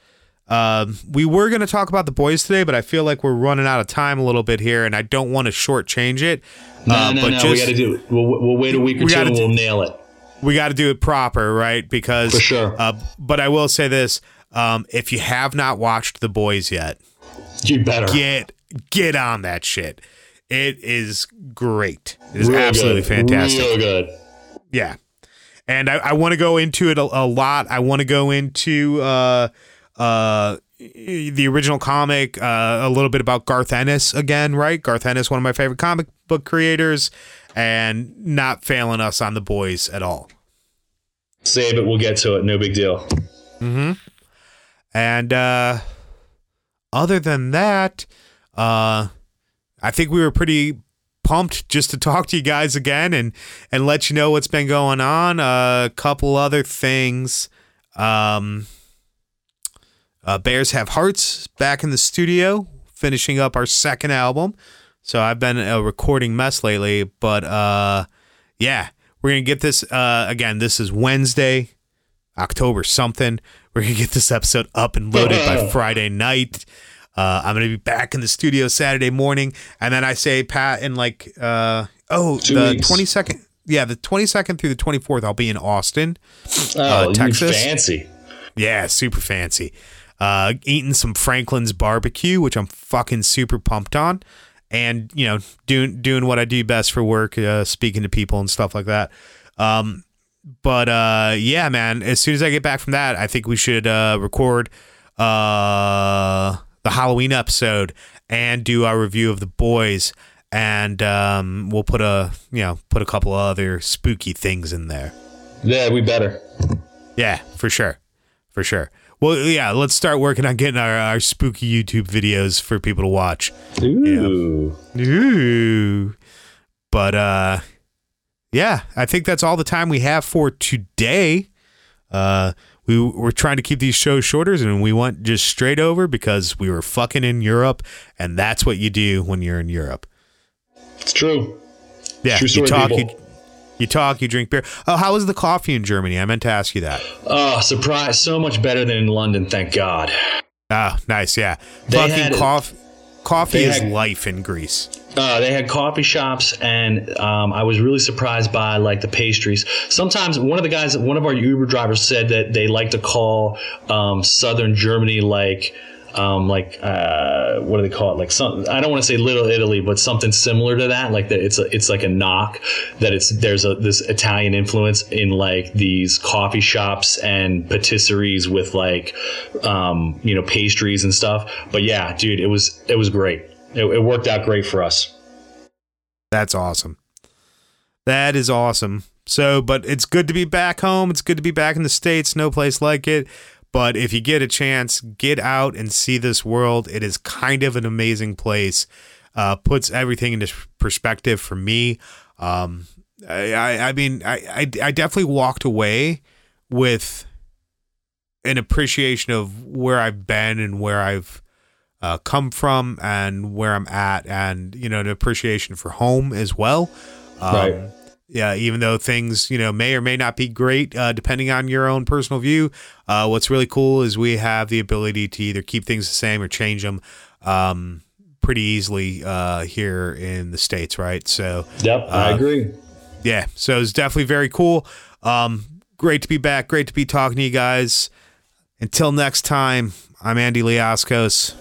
Um, we were going to talk about the boys today, but I feel like we're running out of time a little bit here, and I don't want to shortchange it. No, Uh, no, but no. we got to do it. We'll, we'll wait a week or We two and we'll nail it. we got to do it proper, right? Because For sure. Uh, but I will say this: um, if you have not watched the boys yet, You better. get get on that shit. It is great. It is Real absolutely good. fantastic. Real good. Yeah. And I, I want to go into it a, a lot. I want to go into uh, uh, the original comic, uh, a little bit about Garth Ennis again, right? Garth Ennis, one of my favorite comic book creators, and not failing us on the boys at all. Save it. We'll get to it. No big deal. And uh, other than that, uh, I think we were pretty pumped just to talk to you guys again and and let you know what's been going on. a couple other things. Um, uh, Bears Have Hearts back in the studio, finishing up our second album. So I've been a recording mess lately, but uh, yeah, we're gonna get this uh, again. This is Wednesday, October something. We're gonna get this episode up and loaded by Friday night. Uh, I'm gonna be back in the studio Saturday morning, and then I say Pat in like uh, oh Two the weeks. 22nd. Yeah, the 22nd through the 24th, I'll be in Austin. Oh, you Texas? fancy. Yeah, super fancy. Uh, eating some Franklin's barbecue, which I'm fucking super pumped on, and you know, doing doing what I do best for work, uh, speaking to people and stuff like that. Um, but uh, yeah, man, as soon as I get back from that, I think we should uh, record uh, the Halloween episode and do our review of the boys, and um, we'll put a you know put a couple other spooky things in there. Yeah, we better. Yeah, for sure. For sure. Well, yeah, let's start working on getting our, our spooky YouTube videos for people to watch. Ooh. Ooh. But uh yeah, I think that's all the time we have for today. Uh we we're trying to keep these shows shorter and we went just straight over because we were fucking in Europe and that's what you do when you're in Europe. It's true. Yeah, True you talk you, you talk, you drink beer. Oh, how was the coffee in Germany? I meant to ask you that. Oh, surprise. So much better than in London, thank God. Oh, nice. Yeah. They Fucking coffee. Coffee is had- life in Greece. Uh, they had coffee shops, and um, I was really surprised by like the pastries. Sometimes one of the guys, one of our Uber drivers, said that they like to call um, Southern Germany like. Um, like uh, what do they call it? Like some I don't want to say Little Italy, but something similar to that. Like that, it's a, it's like a knock that it's there's a this Italian influence in like these coffee shops and patisseries with like um, you know pastries and stuff. But yeah, dude, it was it was great. It, it worked out great for us. That's awesome. That is awesome. So, but it's good to be back home. It's good to be back in the States. No place like it. But if you get a chance, get out and see this world. It is kind of an amazing place. Uh, puts everything into perspective for me. Um, I, I, I mean, I, I, I definitely walked away with an appreciation of where I've been and where I've uh, come from and where I'm at, and you know, an appreciation for home as well. Um, Right. Yeah, even though things you know may or may not be great, uh, depending on your own personal view. Uh, what's really cool is we have the ability to either keep things the same or change them um, pretty easily uh, here in the states, right? So Yep, I Uh, agree. yeah, so it's definitely very cool. Um, great to be back. Great to be talking to you guys. Until next time, I'm Andy Liascos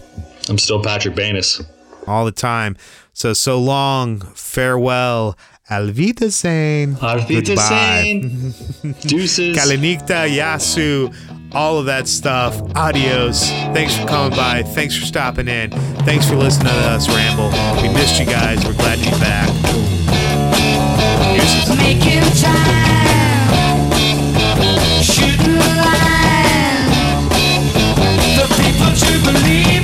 I'm still Patrick Banis. all the time. So, so long, farewell, Auf Wiedersehen. Auf Wiedersehen. Deuces. Kalinikta, Yasu, all of that stuff. Adios. Thanks for coming by. Thanks for stopping in. Thanks for listening to us ramble. We missed you guys. We're glad to be back. Making time. Shooting line. The people to believe.